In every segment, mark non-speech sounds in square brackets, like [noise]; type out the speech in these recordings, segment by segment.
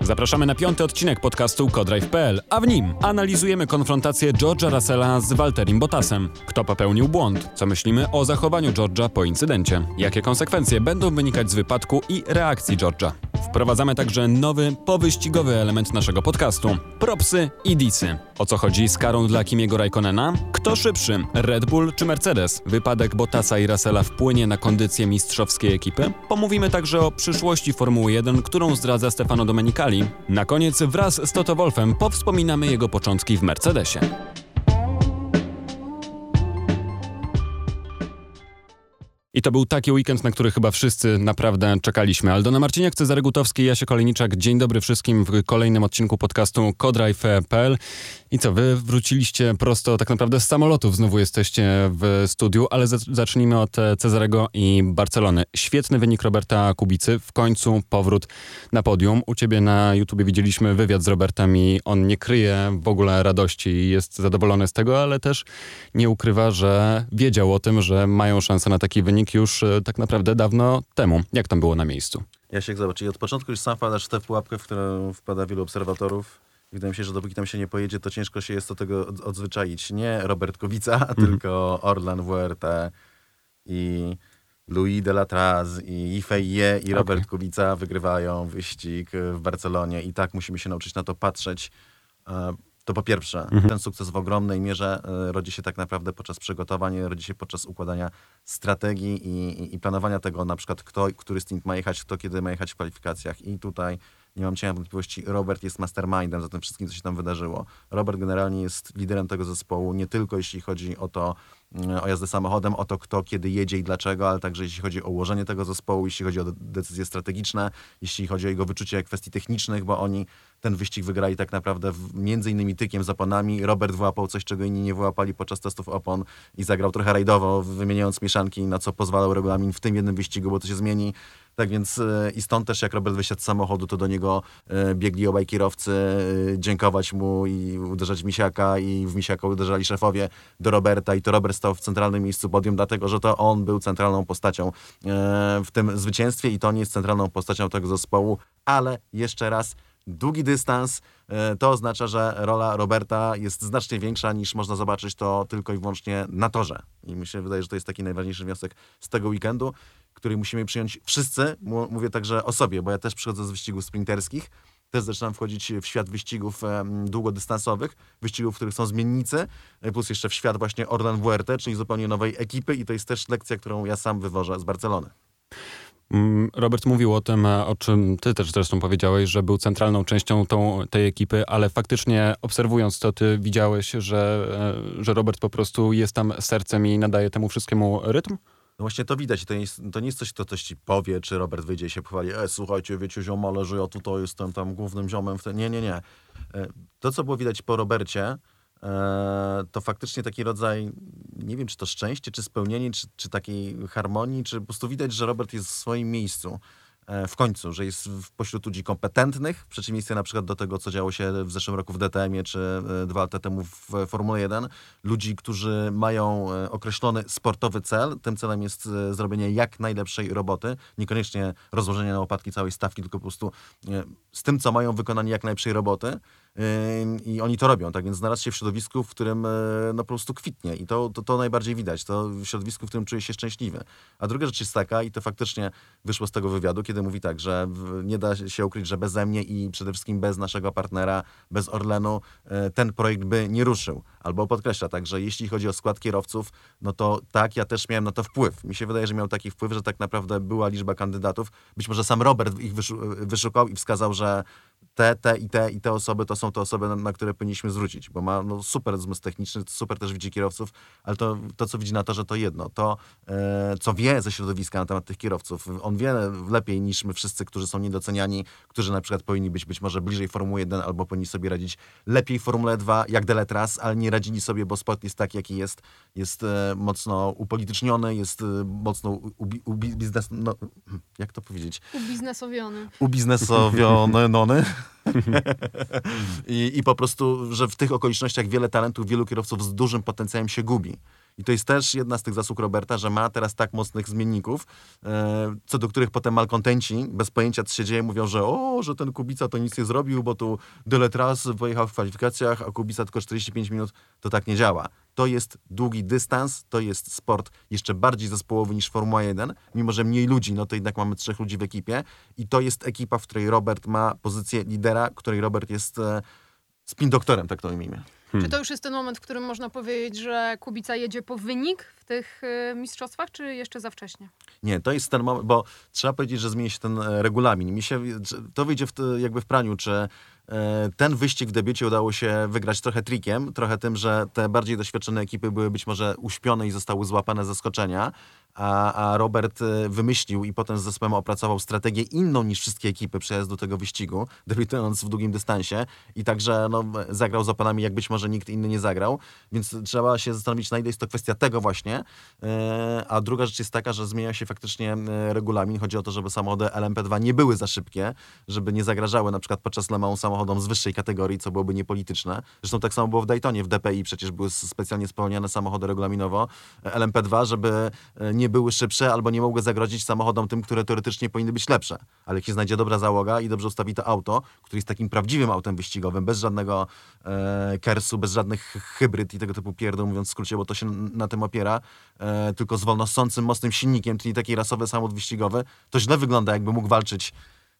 Zapraszamy na piąty odcinek podcastu Codrive.pl, a w nim analizujemy konfrontację George'a Russella z Walterim Bottasem. Kto popełnił błąd? Co myślimy o zachowaniu George'a po incydencie? Jakie konsekwencje będą wynikać z wypadku i reakcji George'a? Wprowadzamy także nowy, powyścigowy element naszego podcastu. Propsy i disy. O co chodzi z karą dla Kimiego Raikkonena? Kto szybszy? Red Bull czy Mercedes? Wypadek Bottasa i Russella wpłynie na kondycję mistrzowskiej ekipy? Pomówimy także o przyszłości Formuły 1, którą zdradza Stefano Domenicali. Na koniec wraz z Toto Wolfem powspominamy jego początki w Mercedesie. I to był taki weekend, na który chyba wszyscy naprawdę czekaliśmy. Aldona Marciniak, Cezary Gutowski, Jasie Kolejniczak. Dzień dobry wszystkim w kolejnym odcinku podcastu Codrive.pl. I co, wy wróciliście prosto tak naprawdę z samolotów, znowu jesteście w studiu, ale zacznijmy od e, Cezarego i Barcelony. Świetny wynik Roberta Kubicy, w końcu powrót na podium. U ciebie na YouTubie widzieliśmy wywiad z Robertem i on nie kryje w ogóle radości i jest zadowolony z tego, ale też nie ukrywa, że wiedział o tym, że mają szansę na taki wynik już e, tak naprawdę dawno temu. Jak tam było na miejscu? Ja się zobaczy. I od początku już sam wpadasz w tę pułapkę, w którą wpada wielu obserwatorów Wydaje mi się, że dopóki tam się nie pojedzie, to ciężko się jest do tego odzwyczaić. Nie Robert Kubica, [laughs] mm. tylko Orlan WRT i Louis de la Traz i Ifeije i Robert okay. Kubica wygrywają wyścig w Barcelonie i tak musimy się nauczyć na to patrzeć. E, to po pierwsze, mhm. ten sukces w ogromnej mierze e, rodzi się tak naprawdę podczas przygotowań, rodzi się podczas układania strategii i, i, i planowania tego, na przykład kto, który stint ma jechać, kto kiedy ma jechać w kwalifikacjach. I tutaj nie mam cienia wątpliwości, Robert jest mastermindem za tym wszystkim, co się tam wydarzyło. Robert generalnie jest liderem tego zespołu, nie tylko jeśli chodzi o to, mm, o jazdę samochodem, o to, kto kiedy jedzie i dlaczego, ale także jeśli chodzi o ułożenie tego zespołu, jeśli chodzi o decyzje strategiczne, jeśli chodzi o jego wyczucie kwestii technicznych, bo oni ten wyścig wygrali tak naprawdę między innymi tykiem z oponami. Robert wyłapał coś, czego inni nie wyłapali podczas testów opon i zagrał trochę rajdowo, wymieniając mieszanki, na co pozwalał regulamin w tym jednym wyścigu, bo to się zmieni. Tak więc e, i stąd też jak Robert wysiadł z samochodu, to do niego e, biegli obaj kierowcy e, dziękować mu i uderzać misiaka i w misiaka uderzali szefowie do Roberta i to Robert stał w centralnym miejscu podium, dlatego że to on był centralną postacią w tym zwycięstwie i to nie jest centralną postacią tego zespołu, ale jeszcze raz długi dystans, to oznacza, że rola Roberta jest znacznie większa niż można zobaczyć to tylko i wyłącznie na torze. I mi się wydaje, że to jest taki najważniejszy wniosek z tego weekendu który musimy przyjąć wszyscy. Mówię także o sobie, bo ja też przychodzę z wyścigów sprinterskich. Też zaczynam wchodzić w świat wyścigów długodystansowych, wyścigów, w których są zmiennicy, e, plus jeszcze w świat właśnie Orlan WRT, czyli zupełnie nowej ekipy i to jest też lekcja, którą ja sam wywożę z Barcelony. Mm, Robert mówił o tym, e, o czym ty też zresztą powiedziałeś, że był centralną częścią tą, tej ekipy, ale faktycznie obserwując to, ty widziałeś, że, e, że Robert po prostu jest tam sercem i nadaje temu wszystkiemu rytm? No właśnie to widać. To nie, jest, to nie jest coś, kto ktoś ci powie, czy Robert wyjdzie i się pochwali, e, słuchajcie, wiecie ziomale, że ja tutaj jestem tam głównym ziomem. W te... Nie, nie, nie. E, to, co było widać po Robercie, to faktycznie taki rodzaj, nie wiem, czy to szczęście, czy spełnienie, czy, czy takiej harmonii, czy po prostu widać, że Robert jest w swoim miejscu. E, w końcu, że jest pośród ludzi kompetentnych, w przeciwieństwie na przykład do tego, co działo się w zeszłym roku w DTM-ie, czy e, dwa lata temu w Formule 1. Ludzi, którzy mają e, określony sportowy cel. Tym celem jest zrobienie jak najlepszej roboty, niekoniecznie rozłożenie na łopatki całej stawki, tylko po prostu z tym, co mają wykonanie jak najlepszej roboty. I oni to robią, tak więc znalazł się w środowisku, w którym no, po prostu kwitnie i to, to, to najbardziej widać, to w środowisku, w którym czuje się szczęśliwy. A druga rzecz jest taka, i to faktycznie wyszło z tego wywiadu, kiedy mówi tak, że nie da się ukryć, że beze mnie i przede wszystkim bez naszego partnera, bez Orlenu, e, ten projekt by nie ruszył. Albo podkreśla tak, że jeśli chodzi o skład kierowców, no to tak, ja też miałem na to wpływ. Mi się wydaje, że miał taki wpływ, że tak naprawdę była liczba kandydatów. Być może sam Robert ich wyszukał i wskazał, że te, te i te i te osoby to są te osoby, na, na które powinniśmy zwrócić, bo ma no, super zmysł techniczny, super też widzi kierowców, ale to, to co widzi na to, że to jedno, to e, co wie ze środowiska na temat tych kierowców, on wie lepiej niż my wszyscy, którzy są niedoceniani, którzy na przykład powinni być być może bliżej Formuły 1 albo powinni sobie radzić lepiej Formule 2, jak Deletras, ale nie radzili sobie, bo sport jest taki, jaki jest, jest e, mocno upolityczniony, jest e, mocno ubi, ubi, biznes, no, jak to powiedzieć? Ubiznesowiony. Ubiznesowiony, nony. [laughs] I, I po prostu, że w tych okolicznościach wiele talentów, wielu kierowców z dużym potencjałem się gubi. I to jest też jedna z tych zasług Roberta, że ma teraz tak mocnych zmienników, e, co do których potem malkontenci, bez pojęcia co się dzieje, mówią, że o, że ten Kubica to nic nie zrobił, bo tu Dylet raz pojechał w kwalifikacjach, a Kubica tylko 45 minut. To tak nie działa. To jest długi dystans, to jest sport jeszcze bardziej zespołowy niż Formuła 1. Mimo, że mniej ludzi, no to jednak mamy trzech ludzi w ekipie. I to jest ekipa, w której Robert ma pozycję lidera, której Robert jest e, spin doktorem, tak to ujmijmy. Hmm. Czy to już jest ten moment, w którym można powiedzieć, że Kubica jedzie po wynik w tych y, mistrzostwach, czy jeszcze za wcześnie? Nie, to jest ten moment, bo trzeba powiedzieć, że zmieni się ten e, regulamin. Mi się, to wyjdzie w, jakby w praniu, czy E, ten wyścig w debiucie udało się wygrać trochę trikiem, trochę tym, że te bardziej doświadczone ekipy były być może uśpione i zostały złapane zaskoczenia, a, a Robert e, wymyślił i potem z zespołem opracował strategię inną niż wszystkie ekipy przejazdu tego wyścigu, [laughs] debiutując w długim dystansie. I także no, zagrał z opanami, jak być może nikt inny nie zagrał, więc trzeba się zastanowić, na ile jest to kwestia tego właśnie, e, a druga rzecz jest taka, że zmienia się faktycznie regulamin, chodzi o to, żeby samochody LMP2 nie były za szybkie, żeby nie zagrażały na przykład podczas Le Mans samochodom z wyższej kategorii, co byłoby niepolityczne. Zresztą tak samo było w Daytonie, w DPI przecież były specjalnie spełniane samochody regulaminowo LMP2, żeby e, nie były szybsze albo nie mogły zagrozić samochodom tym, które teoretycznie powinny być lepsze. Ale się znajdzie dobra załoga i dobrze ustawi to auto, które jest takim prawdziwym autem wyścigowym, bez żadnego e, kersu, bez żadnych hybryd i tego typu pierdół, mówiąc w skrócie, bo to się na tym opiera, e, tylko z wolnosącym, mocnym silnikiem, czyli taki rasowy samochód wyścigowy, to źle wygląda, jakby mógł walczyć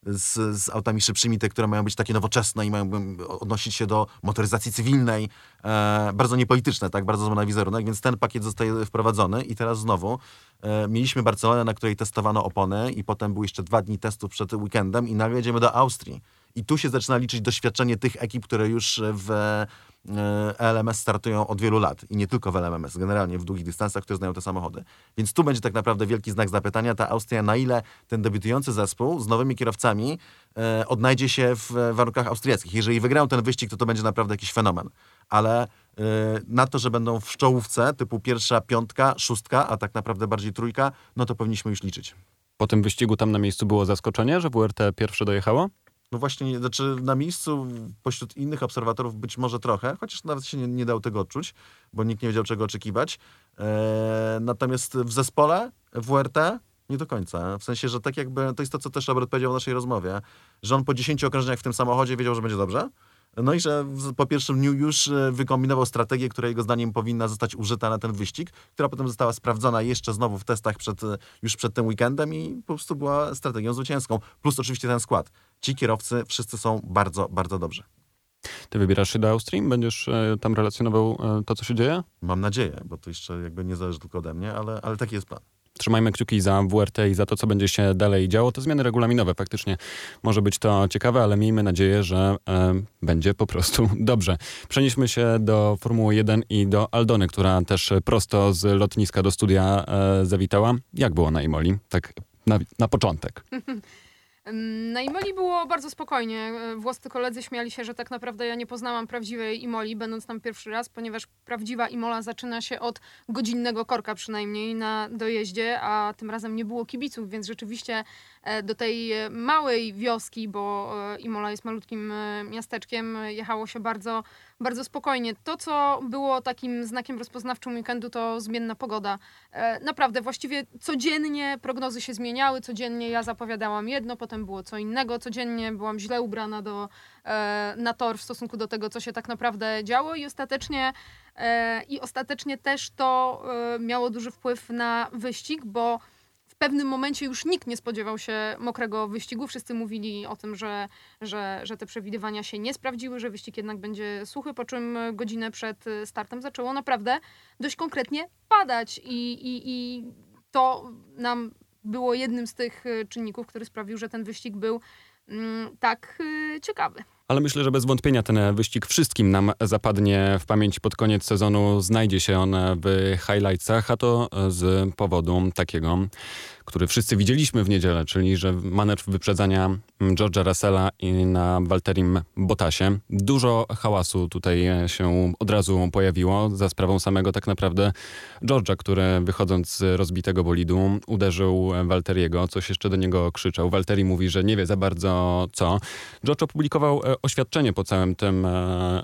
z, z autami szybszymi, te, które mają być takie nowoczesne i mają odnosić się do motoryzacji cywilnej, e, bardzo niepolityczne, tak, bardzo na wizerunek, więc ten pakiet zostaje wprowadzony i teraz znowu e, mieliśmy Barcelonę, na której testowano opony i potem były jeszcze dwa dni testów przed weekendem i nagle jedziemy do Austrii. I tu się zaczyna liczyć doświadczenie tych ekip, które już w LMS e startują od wielu lat i nie tylko w LMS, generalnie w długich dystansach, które znają te samochody. Więc tu będzie tak naprawdę wielki znak zapytania, ta Austria, na ile ten debiutujący zespół z nowymi kierowcami e, odnajdzie się w warunkach austriackich. Jeżeli wygrają ten wyścig, to to będzie naprawdę jakiś fenomen. Ale e, na to, że będą w czołówce typu pierwsza, piątka, szóstka, a tak naprawdę bardziej trójka, no to powinniśmy już liczyć. Po tym wyścigu tam na miejscu było zaskoczenie, że WRT pierwsze dojechało? No właśnie, znaczy na miejscu pośród innych obserwatorów być może trochę, chociaż nawet się nie, nie dał tego odczuć, bo nikt nie wiedział czego oczekiwać. Eee, natomiast w zespole WRT nie do końca. W sensie, że tak jakby, to jest to, co też Robert powiedział w naszej rozmowie, że on po 10 okrążeniach w tym samochodzie wiedział, że będzie dobrze. No i że po pierwszym dniu już e, wykombinował strategię, która jego zdaniem powinna zostać użyta na ten wyścig, która potem została sprawdzona jeszcze znowu w testach przed, e, już przed tym weekendem i po prostu była strategią zwycięską. Plus oczywiście ten skład. Ci kierowcy wszyscy są bardzo, bardzo dobrzy. Ty wybierasz się do Austrii? Będziesz e, tam relacjonował to, co się dzieje? Mam nadzieję, bo to jeszcze jakby nie zależy tylko ode mnie, ale, ale taki jest plan. Trzymajmy kciuki za WRT i za to, co będzie się dalej działo. To zmiany regulaminowe. Faktycznie może być to ciekawe, ale miejmy nadzieję, że e, będzie po prostu [laughs] dobrze. Przenieśmy się do Formuły 1 i do Aldony, która też prosto z lotniska do studia e, zawitała. Jak było na Imoli? Tak na, na początek. [laughs] Na Imoli było bardzo spokojnie. E, włoscy koledzy śmiali się, że tak naprawdę ja nie poznałam prawdziwej Imoli, będąc tam pierwszy raz, ponieważ prawdziwa Imola zaczyna się od godzinnego korka przynajmniej na dojeździe, a tym razem nie było kibiców, więc rzeczywiście do tej e, małej wioski, bo e, Imola jest malutkim miasteczkiem, jechało się bardzo, bardzo spokojnie. To, co było takim znakiem rozpoznawczym weekendu, to zmienna pogoda. Naprawdę, właściwie codziennie prognozy się zmieniały, codziennie ja zapowiadałam jedno, potem było co innego, codziennie byłam źle ubrana do, na tor w stosunku do tego, co się tak naprawdę działo i ostatecznie i ostatecznie też to miało duży wpływ na wyścig, bo pewnym momencie już nikt nie spodziewał się mokrego wyścigu. Wszyscy mówili o tym, że, że, że te przewidywania się nie sprawdziły, że wyścig jednak będzie suchy, po czym godzinę przed startem zaczęło naprawdę dość konkretnie padać i, i, i to nam było jednym z tych czynników, który sprawił, że ten wyścig był mm, tak y, ciekawy. Ale myślę, że bez wątpienia ten wyścig wszystkim nam zapadnie w pamięć pod koniec sezonu. Znajdzie się on w highlightsach, a to z powodu takiego który wszyscy widzieliśmy w niedzielę, czyli że manewr wyprzedzania George'a Russella na Walterim Bottasie. Dużo hałasu tutaj się od razu pojawiło za sprawą samego tak naprawdę George'a, który wychodząc z rozbitego bolidu uderzył Walteriego, coś jeszcze do niego krzyczał. Walteri mówi, że nie wie za bardzo co. George opublikował oświadczenie po całym tym e,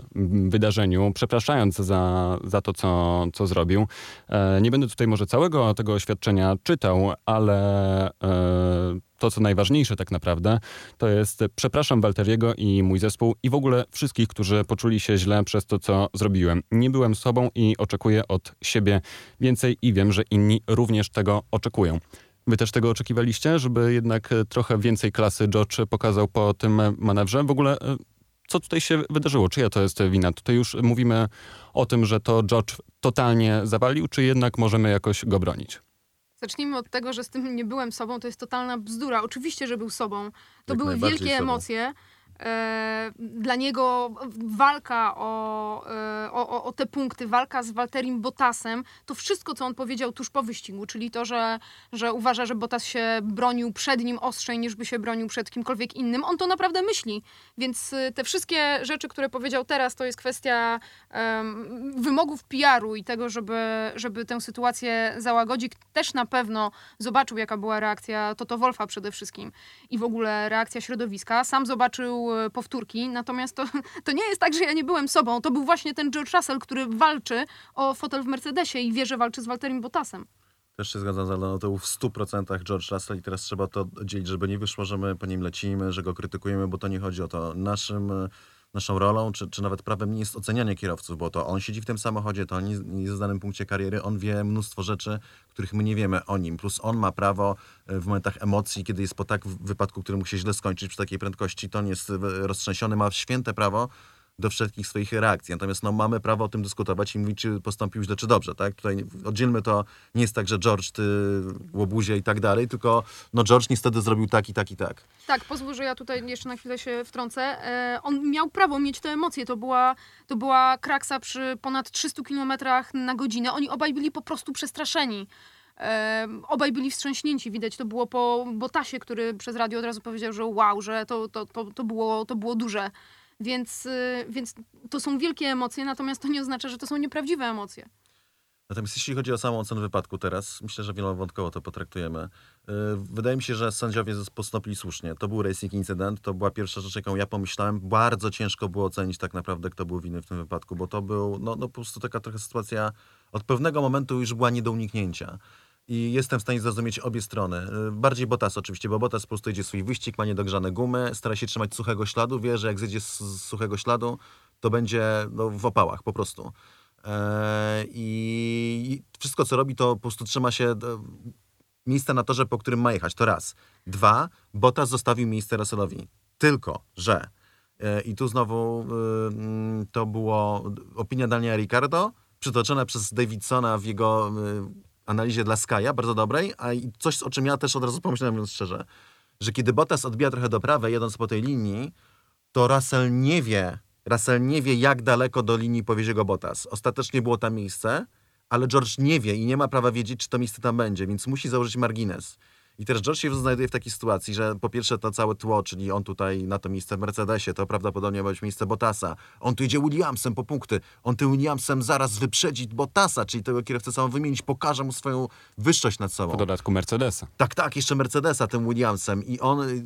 wydarzeniu, przepraszając za, za to, co, co zrobił. E, nie będę tutaj może całego tego oświadczenia czytał, ale e, to, co najważniejsze tak naprawdę, to jest przepraszam Walteriego i mój zespół i w ogóle wszystkich, którzy poczuli się źle przez to, co zrobiłem. Nie byłem sobą i oczekuję od siebie więcej i wiem, że inni również tego oczekują. Wy też tego oczekiwaliście, żeby jednak trochę więcej klasy George pokazał po tym manewrze? W ogóle e, co tutaj się wydarzyło? Czyja to jest wina? Tutaj już mówimy o tym, że to George totalnie zawalił, czy jednak możemy jakoś go bronić? Zacznijmy od tego, że z tym nie byłem sobą, to jest totalna bzdura. Oczywiście, że był sobą. To Jak były wielkie sobą. emocje. E, dla niego walka o, e, o, o- o te punkty, walka z Walterim Bottasem, to wszystko, co on powiedział tuż po wyścigu, czyli to, że, że uważa, że Bottas się bronił przed nim ostrzej, niż by się bronił przed kimkolwiek innym, on to naprawdę myśli. Więc y, te wszystkie rzeczy, które powiedział teraz, to jest kwestia em, wymogów PR-u i tego, żeby, żeby tę sytuację załagodzić. Też na pewno zobaczył, jaka była reakcja Toto Wolfa przede wszystkim i w ogóle reakcja środowiska. Sam zobaczył e, powtórki, natomiast to, [laughs] to nie jest tak, że ja nie byłem sobą. To był właśnie ten George Russell, który walczy o fotel w Mercedesie i wie, że walczy z Walterim Bottasem. Też się zgadzam z Aldoną, to był w 100% George Russell i teraz trzeba to dzielić, żeby nie wyszło, że my po nim lecimy, że go krytykujemy, bo to nie chodzi o to. Naszym, e, naszą rolą, czy, czy nawet prawem nie jest ocenianie kierowców, bo to on siedzi w tym samochodzie, to on jest w danym punkcie kariery, on wie mnóstwo rzeczy, których my nie wiemy o nim. Plus on ma prawo e, w momentach emocji, kiedy jest po tak wypadku, który mógł się źle skończyć przy takiej prędkości, to on jest e, roztrzęsiony, ma święte prawo do wszystkich swoich reakcji. Natomiast no, mamy prawo o tym dyskutować i mówić, czy postąpił źle, czy dobrze. Tak? Tutaj oddzielmy to, nie jest tak, że George, ty łobuzie i tak dalej, tylko no, George niestety zrobił tak i tak i tak. Tak, pozwól, że ja tutaj jeszcze na chwilę się wtrącę. E, on miał prawo mieć te emocje. To była, to była kraksa przy ponad 300 km na godzinę. Oni obaj byli po prostu przestraszeni. E, obaj byli wstrząśnięci, widać to było po Botasie, który przez radio od razu powiedział, że wow, że to, to, to, to, było, to było duże. Więc, y, więc to są wielkie emocje, natomiast to nie oznacza, że to są nieprawdziwe emocje. Natomiast jeśli chodzi o samą ocenę wypadku teraz, myślę, że wielowątkowo to potraktujemy. Yy, Wydaje mi się, że sędziowie postąpili słusznie. To był racing incydent, to była pierwsza rzecz, jaką ja pomyślałem. Bardzo ciężko było ocenić tak naprawdę, kto był winny w tym wypadku, bo to był no, no po prostu taka trochę sytuacja, od pewnego momentu już była nie do uniknięcia. I jestem w stanie zrozumieć obie strony. Yy, Bardziej Bottas oczywiście, bo Bottas po prostu idzie swój wyścig, ma niedogrzane gumy, stara się trzymać suchego śladu, wie, że jak zejdzie z, suchego śladu, to będzie no, w opałach po prostu. E, I wszystko, co robi, to po prostu trzyma się miejsca na torze, po którym ma jechać. To raz. Dwa, Bottas zostawił miejsce Russellowi. Tylko, że e, i tu znowu y, mm, to było opinia Daniela Ricardo, przytoczona przez Davidsona w jego y, analizie dla Sky'a, bardzo dobrej, a coś, o czym ja też od razu pomyślałem, mówiąc szczerze, że kiedy Bottas odbija trochę do prawej, jedąc po tej linii, to Russell nie wie, Russell nie wie, jak daleko do linii powiezie go Bottas. Ostatecznie było tam miejsce, ale George nie wie i nie ma prawa wiedzieć, czy to miejsce tam będzie, więc musi założyć margines. I teraz George się znajduje w takiej sytuacji, że po pierwsze to całe tło, czyli on tutaj na to miejsce w Mercedesie, to prawdopodobnie ma być miejsce Bottasa. On tu idzie Williamsem po punkty. On tym Williamsem zaraz wyprzedzi Bottasa, czyli tego kierowcę samą wymienić, pokaże mu swoją wyższość nad sobą. W dodatku Mercedesa. Tak, tak, jeszcze Mercedesa tym Williamsem i on y,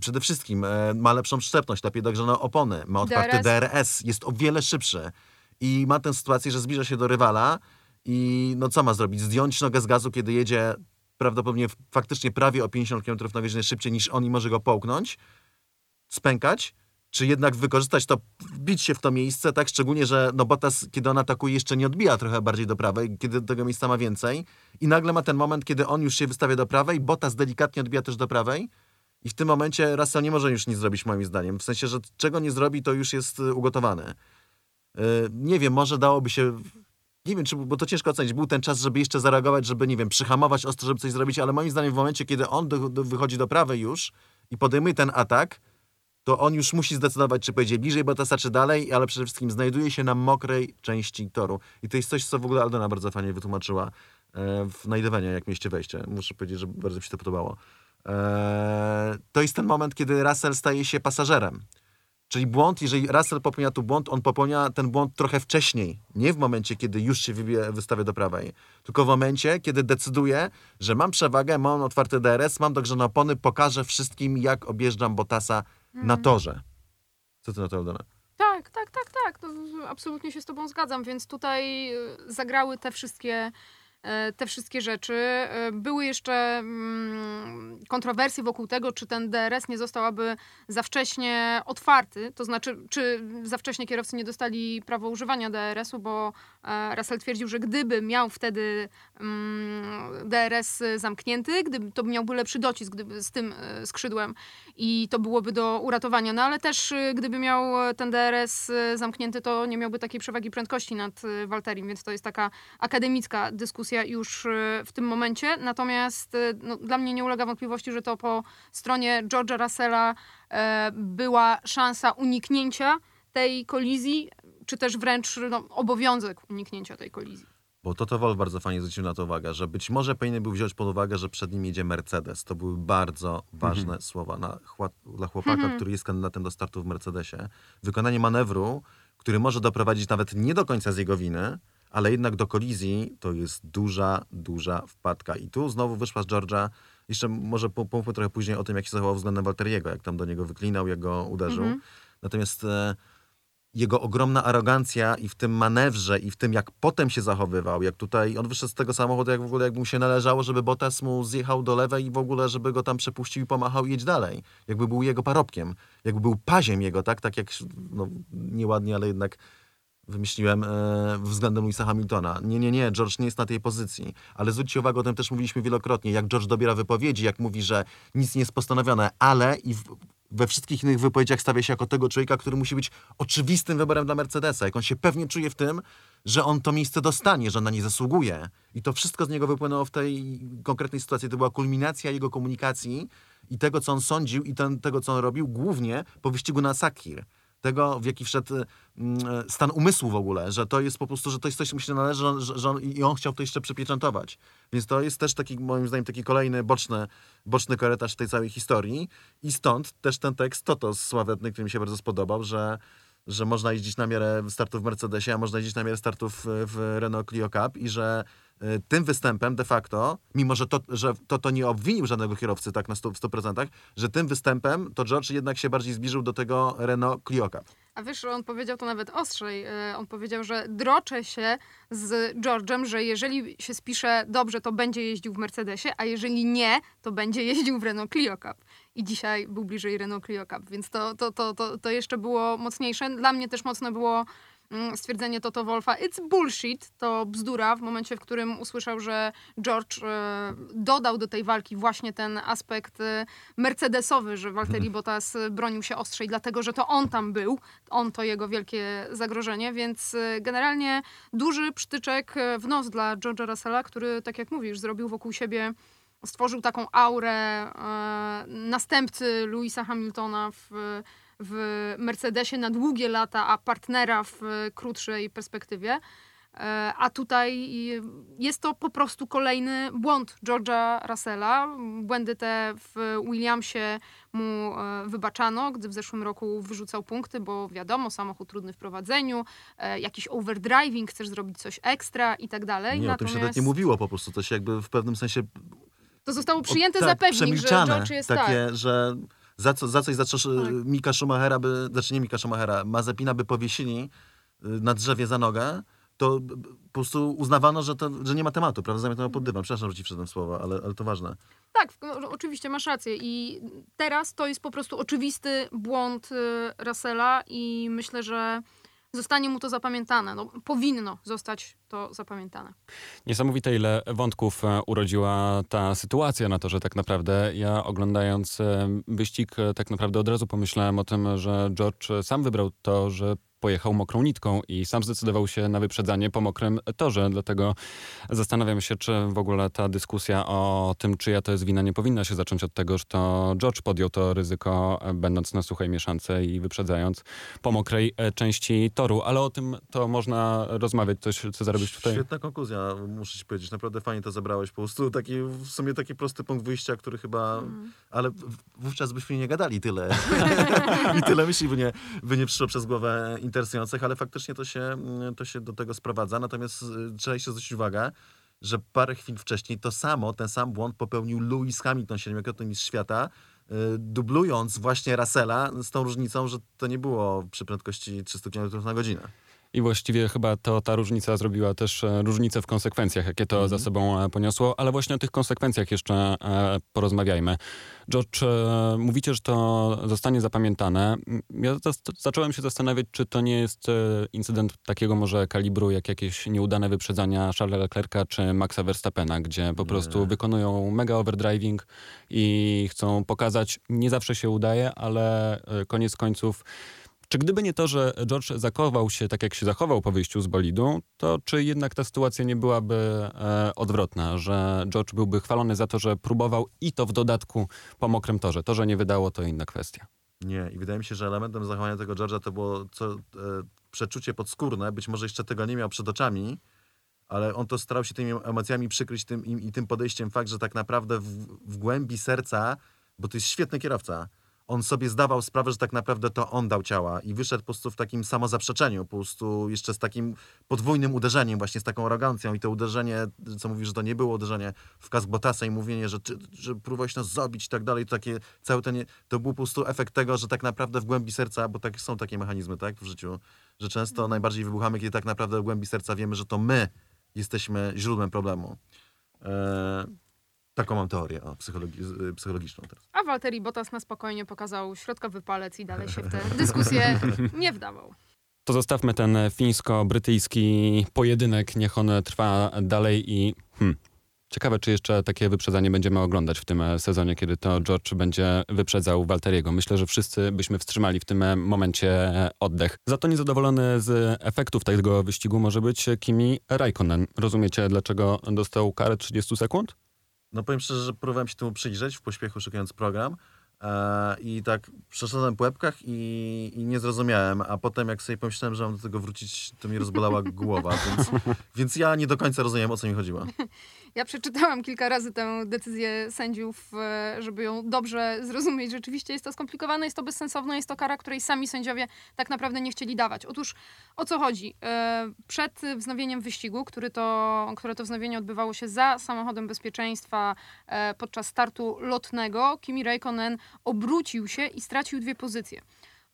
przede wszystkim e, ma lepszą przyczepność, lepiej dogrzane opony, ma otwarty DRS. DRS, jest o wiele szybszy i ma tę sytuację, że zbliża się do rywala i no co ma zrobić? Zdjąć nogę z gazu, kiedy jedzie prawdopodobnie faktycznie prawie o 50 km na godzinę szybciej niż on i może go połknąć, spękać, czy jednak wykorzystać to, wbić się w to miejsce, tak? Szczególnie, że no Bottas, kiedy on atakuje, jeszcze nie odbija trochę bardziej do prawej, kiedy tego miejsca ma więcej. I nagle ma ten moment, kiedy on już się wystawia do prawej, Bottas delikatnie odbija też do prawej. I w tym momencie Russell nie może już nic zrobić, moim zdaniem. W sensie, że czego nie zrobi, to już jest y, ugotowane. Y, Nie wiem, może dałoby się. Nie wiem, czy, bo to ciężko ocenić. Był ten czas, żeby jeszcze zareagować, żeby, nie wiem, przyhamować ostro, żeby coś zrobić, ale moim zdaniem w momencie, kiedy on do, do, wychodzi do prawej już i podejmuje ten atak, to on już musi zdecydować, czy pojedzie bliżej Bottasa, czy dalej, ale przede wszystkim znajduje się na mokrej części toru. I to jest coś, co w ogóle Aldona bardzo fajnie wytłumaczyła e, w Najdowania, jak mieliście wejście. Muszę powiedzieć, że bardzo mi się to podobało. E, to jest ten moment, kiedy Russell staje się pasażerem. Czyli błąd, jeżeli Russell popełnia tu błąd, on popełnia ten błąd trochę wcześniej. Nie w momencie, kiedy już się wybie, wystawia do prawej, tylko w momencie, kiedy decyduje, że mam przewagę, mam otwarty DRS, mam dogrzane opony, pokażę wszystkim, jak objeżdżam Bottasa na torze. Co ty na to, Aldona? Tak, tak, tak, tak. To absolutnie się z tobą zgadzam, więc tutaj y, zagrały te wszystkie te wszystkie rzeczy. E, Były jeszcze mm, kontrowersje wokół tego, czy ten DRS nie został aby za wcześnie otwarty, to znaczy, czy za wcześnie kierowcy nie dostali prawa używania DRS-u, bo e, Russell twierdził, że gdyby miał wtedy mm, DRS zamknięty, gdyby to miałby lepszy docisk gdyby, z tym e, skrzydłem i to byłoby do uratowania. No ale też e, gdyby miał e, ten DRS zamknięty, to nie miałby takiej przewagi prędkości nad Walterim, więc to jest taka akademicka dyskusja już w tym momencie. Natomiast no, dla mnie nie ulega wątpliwości, że to po stronie George'a Russella była szansa uniknięcia tej kolizji, czy też wręcz no, obowiązek uniknięcia tej kolizji. Bo Toto Wolff bardzo fajnie zwrócił na to uwagę, że być może powinien był wziąć pod uwagę, że przed nim jedzie Mercedes. To były bardzo ważne słowa na, chła- dla chłopaka, Mhm. który jest kandydatem do startu w Mercedesie. Wykonanie manewru, który może doprowadzić nawet nie do końca z jego winy, ale jednak do kolizji, to jest duża, duża wpadka. I tu znowu wyszła z George'a, jeszcze może po- pomówmy trochę później o tym, jak się zachował względem Walteriego, jak tam do niego wyklinał, jak go uderzył. Mhm. Natomiast e, jego ogromna arogancja i w tym manewrze, i w tym, jak potem się zachowywał, jak tutaj on wyszedł z tego samochodu, jak w ogóle jakby mu się należało, żeby Bottas mu zjechał do lewej i w ogóle, żeby go tam przepuścił i pomachał i jedź dalej. Jakby był jego parobkiem, jakby był paziem jego, tak? Tak jak, no nieładnie, ale jednak wymyśliłem e, względem Louisa Hamiltona. Nie, nie, nie, George nie jest na tej pozycji. Ale zwróćcie uwagę, o tym też mówiliśmy wielokrotnie, jak George dobiera wypowiedzi, jak mówi, że nic nie jest postanowione, ale i w, we wszystkich innych wypowiedziach stawia się jako tego człowieka, który musi być oczywistym wyborem dla Mercedesa. Jak on się pewnie czuje w tym, że on to miejsce dostanie, że na nie zasługuje. I to wszystko z niego wypłynęło w tej konkretnej sytuacji. To była kulminacja jego komunikacji i tego, co on sądził i ten, tego, co on robił, głównie po wyścigu na Sakir tego, w jaki wszedł mm, stan umysłu w ogóle, że to jest po prostu, że to jest coś, co mu się należy że, że, on, i on chciał to jeszcze przypieczętować. Więc to jest też taki, moim zdaniem, taki kolejny boczny, boczny korytarz tej całej historii i stąd też ten tekst Toto sławetny, który mi się bardzo spodobał, że że można jeździć na miarę startów w Mercedesie, a można jeździć na miarę startów w, Renault Clio Cup i że y, tym występem de facto, mimo że to, że to, to nie obwinił żadnego kierowcy tak na 100%, w 100%, że tym występem to George jednak się bardziej zbliżył do tego Renault Clio Cup. A wiesz, on powiedział to nawet ostrzej. E, On powiedział, że drocze się z George'em, że jeżeli się spisze dobrze, to będzie jeździł w Mercedesie, a jeżeli nie, to będzie jeździł w Renault Clio Cup. I dzisiaj był bliżej Renault Clio Cup, więc to, to, to, to, to jeszcze było mocniejsze. Dla mnie też mocne było stwierdzenie Toto Wolfa, it's bullshit, to bzdura, w momencie, w którym usłyszał, że George e, dodał do tej walki właśnie ten aspekt e, mercedesowy, że Valtteri Bottas e, bronił się ostrzej, dlatego, że to on tam był, on to jego wielkie zagrożenie, więc e, generalnie duży przytyczek w nos dla George'a Russella, który, tak jak mówisz, zrobił wokół siebie stworzył taką aurę e, następcy Louisa Hamiltona w, w Mercedesie na długie lata, a partnera w e, krótszej perspektywie. E, A tutaj jest to po prostu kolejny błąd George'a Russella. Błędy te w Williamsie mu e, wybaczano, gdy w zeszłym roku wyrzucał punkty, bo wiadomo, samochód trudny w prowadzeniu, e, jakiś overdriving, chcesz zrobić coś ekstra i tak dalej. Nie, o tym się nawet nie mówiło po prostu. To się jakby w pewnym sensie To zostało przyjęte o, za tak, pewnik, że George jest takie, tak. że za, co, za coś zaczesz Tak. Mika Schumachera by, znaczy nie Mika Schumachera, Mazepina by powiesili y, na drzewie za nogę, to po prostu uznawano, że, to, że nie ma tematu, prawda? Zamiatało pod dywan. Przepraszam, że ci wszedłem słowa, ale, ale to ważne. Tak, oczywiście masz rację. I teraz to jest po prostu oczywisty błąd y, Russella i myślę, że zostanie mu to zapamiętane. No, powinno zostać to zapamiętane. Niesamowite ile wątków e, urodziła ta sytuacja na to, że tak naprawdę ja oglądając e, wyścig e, tak naprawdę od razu pomyślałem o tym, że George sam wybrał to, że pojechał mokrą nitką i sam zdecydował się na wyprzedzanie po mokrym torze. Dlatego zastanawiam się, czy w ogóle ta dyskusja o tym, czyja to jest wina, nie powinna się zacząć od tego, że to George podjął to ryzyko, będąc na suchej mieszance i wyprzedzając po mokrej e, części toru. Ale o tym to można rozmawiać. Coś, co zarobić tutaj. Świetna konkluzja, muszę ci powiedzieć. Naprawdę fajnie to zebrałeś. Po prostu taki, w sumie taki prosty punkt wyjścia, który chyba... Mm. Ale wówczas byśmy nie gadali tyle. [laughs] I tyle myśli by nie, by nie przyszło przez głowę interesujących, ale faktycznie to się, mm, to się do tego sprowadza. Natomiast y, trzeba jeszcze zwrócić uwagę, że parę chwil wcześniej to samo, ten sam błąd popełnił Lewis Hamilton, siedmiokrotny mistrz świata, dublując właśnie Russella z tą różnicą, że to nie było przy prędkości 300 km na godzinę. I właściwie chyba to ta różnica zrobiła też e, różnicę w konsekwencjach, jakie to za sobą e, poniosło, ale właśnie o tych konsekwencjach jeszcze e, porozmawiajmy. George, mówicie, że to zostanie zapamiętane. Ja zacząłem się zastanawiać, czy to nie jest incydent takiego może kalibru, jak jakieś nieudane wyprzedzania Charlesa Leclerca czy Maxa Verstappena, gdzie po prostu wykonują mega overdriving i chcą pokazać, nie zawsze się udaje, ale koniec końców czy gdyby nie to, że George zachował się tak, jak się zachował po wyjściu z bolidu, to czy jednak ta sytuacja nie byłaby e, odwrotna, że George byłby chwalony za to, że próbował i to w dodatku po mokrym torze. To, że nie wydało, to inna kwestia. Nie, i wydaje mi się, że elementem zachowania tego George'a to było co, e, przeczucie podskórne. Być może jeszcze tego nie miał przed oczami, ale on to starał się tymi emocjami przykryć tym, i, i tym podejściem fakt, że tak naprawdę w, w głębi serca, bo to jest świetny kierowca, on sobie zdawał sprawę, że tak naprawdę to on dał ciała i wyszedł po prostu w takim samozaprzeczeniu, po prostu jeszcze z takim podwójnym uderzeniem, właśnie z taką arogancją i to uderzenie, co mówi, że to nie było uderzenie w kask Botasa i mówienie, że, że próbowałeś nas zabić i tak dalej, to takie, cały ten, to był po prostu efekt tego, że tak naprawdę w głębi serca, bo tak są takie mechanizmy, tak, w życiu, że często mhm. najbardziej wybuchamy, kiedy tak naprawdę w głębi serca wiemy, że to my jesteśmy źródłem problemu. Eee, Taką mam teorię o psychologi y, psychologiczną teraz. A Walteri Bottas na spokojnie pokazał środkowy palec i dalej się w tę [laughs] dyskusję nie wdawał. To zostawmy ten fińsko-brytyjski pojedynek, niech on trwa dalej i hmm, ciekawe, czy jeszcze takie wyprzedzanie będziemy oglądać w tym sezonie, kiedy to George będzie wyprzedzał Walteriego. Myślę, że wszyscy byśmy wstrzymali w tym momencie oddech. Za to niezadowolony z efektów tego wyścigu może być Kimi Raikkonen. Rozumiecie, dlaczego dostał karę 30 sekund? No powiem szczerze, że próbowałem się temu przyjrzeć w pośpiechu szukając program e, i tak przeszedłem po łebkach i, i, nie zrozumiałem, a potem jak sobie pomyślałem, że mam do tego wrócić, to mi rozbolała głowa, więc, więc ja nie do końca rozumiem, o co mi chodziło. [laughs] Ja przeczytałam kilka razy tę decyzję sędziów, e, żeby ją dobrze zrozumieć. Rzeczywiście jest to skomplikowane, jest to bezsensowne, jest to kara, której sami sędziowie tak naprawdę nie chcieli dawać. Otóż o co chodzi? E, przed wznowieniem wyścigu, który to, które to wznowienie odbywało się za samochodem bezpieczeństwa e, podczas startu lotnego, Kimi Raikkonen obrócił się i stracił dwie pozycje.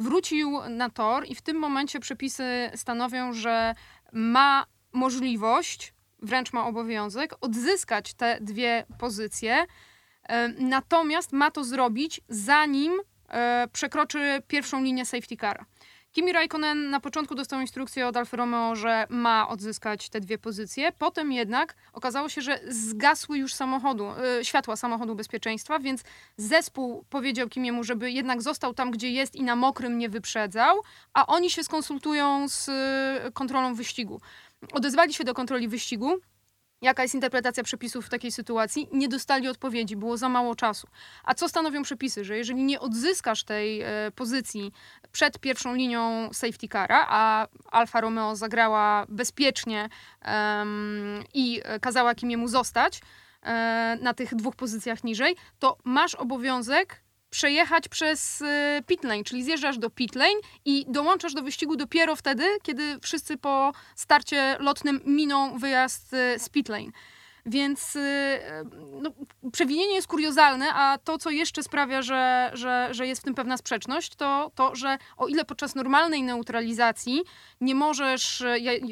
Wrócił na tor i w tym momencie przepisy stanowią, że ma możliwość wręcz ma obowiązek odzyskać te dwie pozycje, e, natomiast ma to zrobić zanim e, przekroczy pierwszą linię safety car. Kimi Raikkonen na początku dostał instrukcję od Alfa Romeo, że ma odzyskać te dwie pozycje. Potem jednak okazało się, że zgasły już samochodu, y, światła samochodu bezpieczeństwa, więc zespół powiedział Kimiemu, żeby jednak został tam, gdzie jest i na mokrym nie wyprzedzał, a oni się skonsultują z kontrolą wyścigu odezwali się do kontroli wyścigu, jaka jest interpretacja przepisów w takiej sytuacji, nie dostali odpowiedzi, było za mało czasu. A co stanowią przepisy? Że jeżeli nie odzyskasz tej e, pozycji przed pierwszą linią safety cara, a Alfa Romeo zagrała bezpiecznie i kazała Kimiemu zostać e, na tych dwóch pozycjach niżej, to masz obowiązek przejechać przez y, pit lane, czyli zjeżdżasz do pit lane i dołączasz do wyścigu dopiero wtedy, kiedy wszyscy po starcie lotnym miną wyjazd y, z pit lane. Więc y, no, przewinienie jest kuriozalne, a to, co jeszcze sprawia, że, że, że jest w tym pewna sprzeczność, to to, że o ile podczas normalnej neutralizacji nie możesz,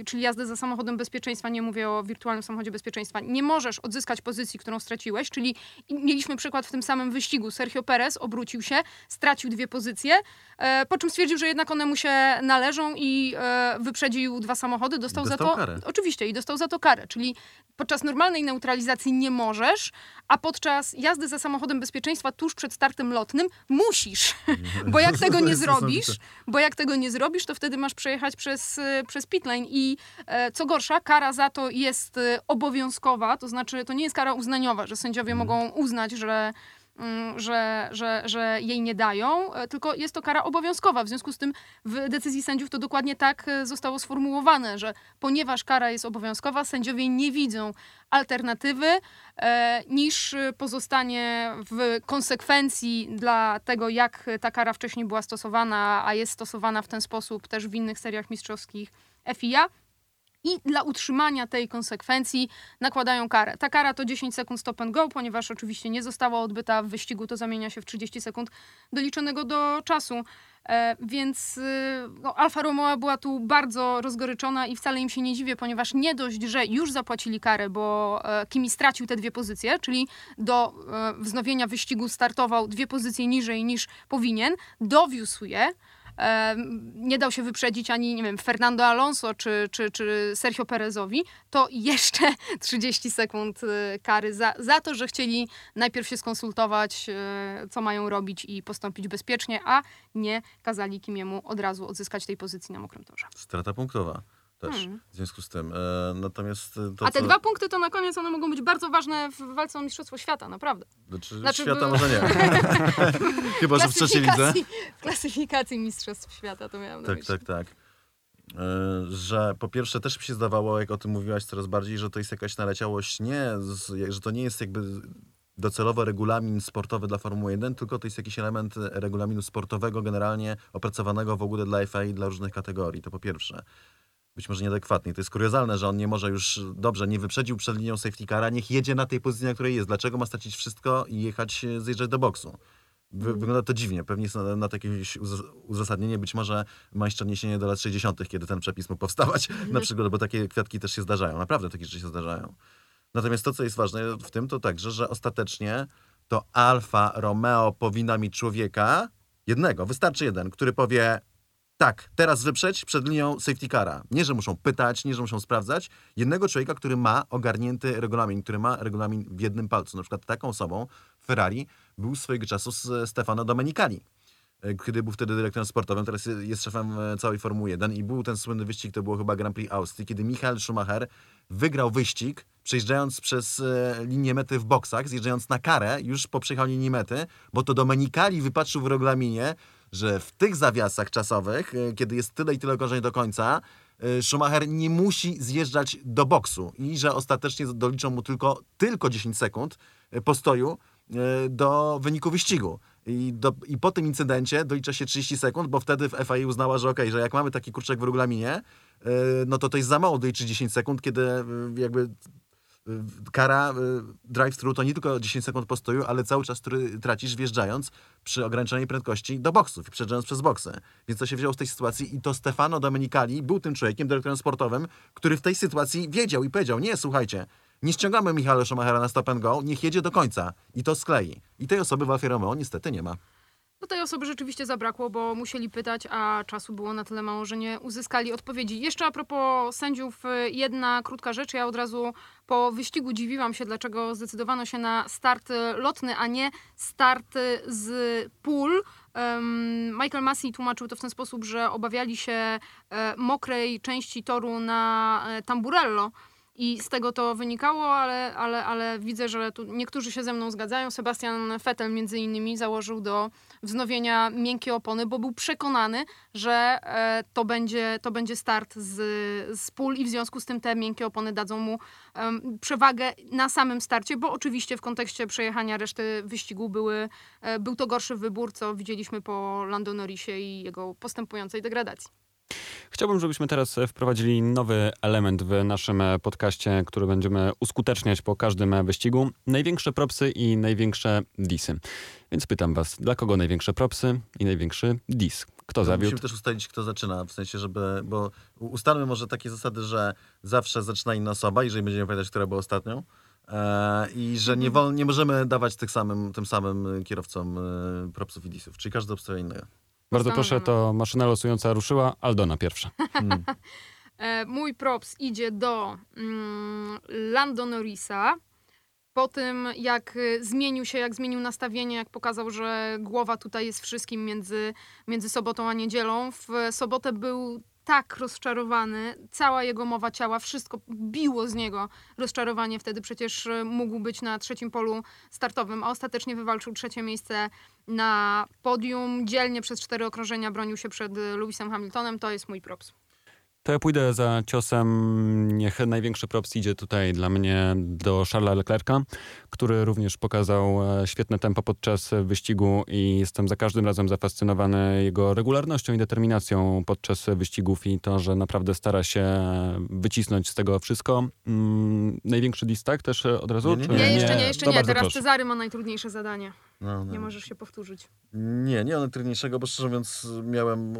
czyli jazdy za samochodem bezpieczeństwa, nie mówię o wirtualnym samochodzie bezpieczeństwa, nie możesz odzyskać pozycji, którą straciłeś, czyli mieliśmy przykład w tym samym wyścigu. Sergio Perez obrócił się, stracił dwie pozycje, e, po czym stwierdził, że jednak one mu się należą i e, wyprzedził dwa samochody, dostał, dostał za to... Karę. Oczywiście, i dostał za to karę, czyli podczas normalnej neutralizacji nie możesz, a podczas jazdy za samochodem bezpieczeństwa tuż przed startem lotnym musisz. [laughs] Bo jak tego nie zrobisz, bo jak tego nie zrobisz, to wtedy masz przejechać przez, e, przez pitlane i e, co gorsza, kara za to jest e, obowiązkowa, to znaczy to nie jest kara uznaniowa, że sędziowie mm. mogą uznać, że że, że, że jej nie dają, e, tylko jest to kara obowiązkowa. W związku z tym w decyzji sędziów to dokładnie tak e, zostało sformułowane, że ponieważ kara jest obowiązkowa, sędziowie nie widzą alternatywy e, niż pozostanie w konsekwencji dla tego, jak ta kara wcześniej była stosowana, a jest stosowana w ten sposób też w innych seriach mistrzowskich FIA i dla utrzymania tej konsekwencji nakładają karę. Ta kara to 10 sekund stop and go, ponieważ oczywiście nie została odbyta w wyścigu, to zamienia się w 30 sekund doliczonego do czasu. E, więc y, no, Alfa Romeo była tu bardzo rozgoryczona i wcale im się nie dziwię, ponieważ nie dość, że już zapłacili karę, bo e, Kimi stracił te dwie pozycje, czyli do e, wznowienia wyścigu startował dwie pozycje niżej niż powinien, dowiózł je nie dał się wyprzedzić ani, nie wiem, Fernando Alonso czy, czy, czy Sergio Perezowi, to jeszcze [laughs] 30 sekund y, kary za, za to, że chcieli najpierw się skonsultować, y, co mają robić i postąpić bezpiecznie, a nie kazali Kimiemu od razu odzyskać tej pozycji na mokrym torze. Strata punktowa też hmm. w związku z tym. E, natomiast to, A te co... dwa punkty to na koniec one mogą być bardzo ważne w walce o Mistrzostwo Świata, naprawdę. Znaczy, znaczy świata by... może nie. [laughs] [laughs] Chyba, że w trzeciej lidze. W klasyfikacji Mistrzostw Świata to miałem Tak, tak, tak. E, że po pierwsze też mi się zdawało, jak o tym mówiłaś coraz bardziej, że to jest jakaś naleciałość nie, z, że to nie jest jakby docelowo regulamin sportowy dla Formuły 1, tylko to jest jakiś element regulaminu sportowego generalnie opracowanego w ogóle dla FA i dla różnych kategorii. To po pierwsze być może nieadekwatnie. To jest kuriozalne, że on nie może już, dobrze, nie wyprzedził przed linią safety cara, niech jedzie na tej pozycji, na której jest. Dlaczego ma stracić wszystko i jechać, e, zjeżdżać do boksu? Mm. Wygląda to dziwnie. Pewnie jest na, na to jakieś uzasadnienie. Być może ma jeszcze odniesienie do lat 60., kiedy ten przepis mógł powstawać, [laughs] na przykład, bo takie kwiatki też się zdarzają. Naprawdę takie rzeczy się zdarzają. Natomiast to, co jest ważne w tym, to także, że ostatecznie to Alfa Romeo powinna mieć człowieka, jednego, wystarczy jeden, który powie tak, teraz wyprzeć przed linią safety cara. Nie, że muszą pytać, nie, że muszą sprawdzać. Jednego człowieka, który ma ogarnięty regulamin, który ma regulamin w jednym palcu. Na przykład taką osobą Ferrari był swojego czasu Stefano Domenicali e, kiedy był wtedy dyrektorem sportowym, teraz jest szefem e, całej Formuły 1 i był ten słynny wyścig, to było chyba Grand Prix Austrii, kiedy Michael Schumacher wygrał wyścig, przejeżdżając przez e, linię mety w boksach, zjeżdżając na karę już po przejechaniu linii mety, bo to Domenicali wypatrzył w regulaminie, że w tych zawiasach czasowych, e, kiedy jest tyle i tyle okrążeń do końca, e, Schumacher nie musi zjeżdżać do boksu i że ostatecznie doliczą mu tylko, tylko 10 sekund e, postoju do wyniku wyścigu. I, do, I po tym incydencie dolicza się 30 sekund, bo wtedy FIA uznała, że ok, że jak mamy taki kurczek w regulaminie, no to to jest za mało doliczyć 10 sekund, kiedy jakby kara y, drive-thru to nie tylko 10 sekund postoju, ale cały czas, który tracisz wjeżdżając przy ograniczonej prędkości do boksów i przejeżdżając przez boksy. Więc to się wzięło z tej sytuacji i to Stefano Domenicali był tym człowiekiem, dyrektorem sportowym, który w tej sytuacji wiedział i powiedział, nie, słuchajcie, nie ściągamy Michała Schumachera na stop and go, niech jedzie do końca i to sklei. I tej osoby w Alfie Romeo niestety nie ma. No tej osoby rzeczywiście zabrakło, bo musieli pytać, a czasu było na tyle mało, że nie uzyskali odpowiedzi. Jeszcze a propos sędziów, jedna krótka rzecz. Ja od razu po wyścigu dziwiłam się, dlaczego zdecydowano się na start lotny, a nie start z pól. Michael Massey tłumaczył to w ten sposób, że obawiali się e, mokrej części toru na e, Tamburello i z tego to wynikało, ale, ale, ale widzę, że tu niektórzy się ze mną zgadzają. Sebastian Vettel między innymi założył do wznowienia miękkie opony, bo był przekonany, że e, to, będzie, to będzie start z, z pól i w związku z tym te miękkie opony dadzą mu przewagę na samym starcie, bo oczywiście w kontekście przejechania reszty wyścigu były, e, był to gorszy wybór, co widzieliśmy po Lando Norrisie i jego postępującej degradacji. Chciałbym, żebyśmy teraz wprowadzili nowy element w naszym podcaście, który będziemy uskuteczniać po każdym wyścigu. Największe propsy i największe disy. Więc pytam was, dla kogo największe propsy i największy dis? Kto no, zawiódł? Musimy też ustalić, kto zaczyna, w sensie, żeby, bo ustalmy może takie zasady, że zawsze zaczyna inna osoba, jeżeli będziemy pamiętać, która była ostatnią. E, I że nie, wol, nie możemy dawać tych samym, tym samym kierowcom e, propsów i disów, czyli każdy obstawia innego. Bardzo proszę, to maszyna losująca ruszyła. Aldona pierwsza. Hmm. [laughs] Mój props idzie do mm, Lando Norrisa. Po tym, jak y, zmienił się, jak zmienił nastawienie, jak pokazał, że głowa tutaj jest wszystkim między, między sobotą a niedzielą. W sobotę był tak rozczarowany, cała jego mowa ciała, wszystko biło z niego rozczarowanie. Wtedy przecież y, mógł być na trzecim polu startowym, a ostatecznie wywalczył trzecie miejsce na podium. Dzielnie przez cztery okrążenia bronił się przed y, Lewisem Hamiltonem. To jest mój props. To ja pójdę za ciosem. Niech największy props idzie tutaj dla mnie do Charlesa Leclerca, który również pokazał e, świetne tempo podczas wyścigu i jestem za każdym razem zafascynowany jego regularnością i determinacją podczas wyścigów i to, że naprawdę stara się wycisnąć z tego wszystko. Mm, największy diss, tak? Też od razu? Nie, Nie, nie, jeszcze nie, jeszcze To nie. Teraz proszę. Cezary ma najtrudniejsze zadanie. No, no. Nie możesz się powtórzyć. Nie, nie one trudniejszego, bo szczerze mówiąc miałem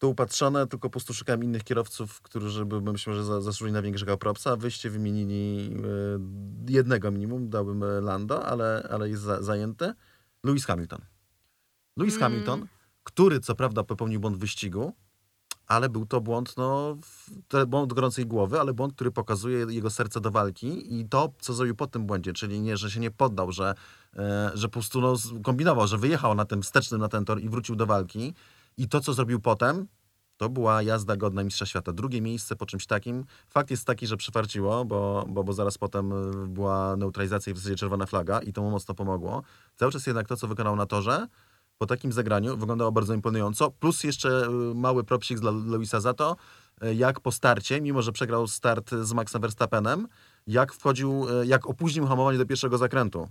to upatrzone, tylko po prostu szukałem innych kierowców, którzy by myślę, że za- zasłużyli na większego propsa. Wyście wymienili e, jednego minimum, dałbym e, Lando, ale, ale jest za, zajęty. Lewis Hamilton. Lewis Mm. Hamilton, który co prawda popełnił błąd w wyścigu, ale był to błąd, no, błąd gorącej głowy, ale błąd, który pokazuje jego serce do walki i to, co zrobił po tym błędzie, czyli nie, że się nie poddał, że, e, że po prostu no, kombinował, że wyjechał na tym wstecznym na ten tor i wrócił do walki i to, co zrobił potem, to była jazda godna mistrza świata. Drugie miejsce po czymś takim. Fakt jest taki, że przyfarciło, bo, bo, bo zaraz potem y, była neutralizacja i w zasadzie czerwona flaga i to mu mocno pomogło. Cały czas jednak to, co wykonał na torze, po takim zagraniu wyglądało bardzo imponująco. Plus jeszcze y, mały propsik dla Lewisa za to, y, jak po starcie, mimo że przegrał start z Maxem Verstappenem, jak wchodził, jak opóźnił hamowanie do pierwszego zakrętu.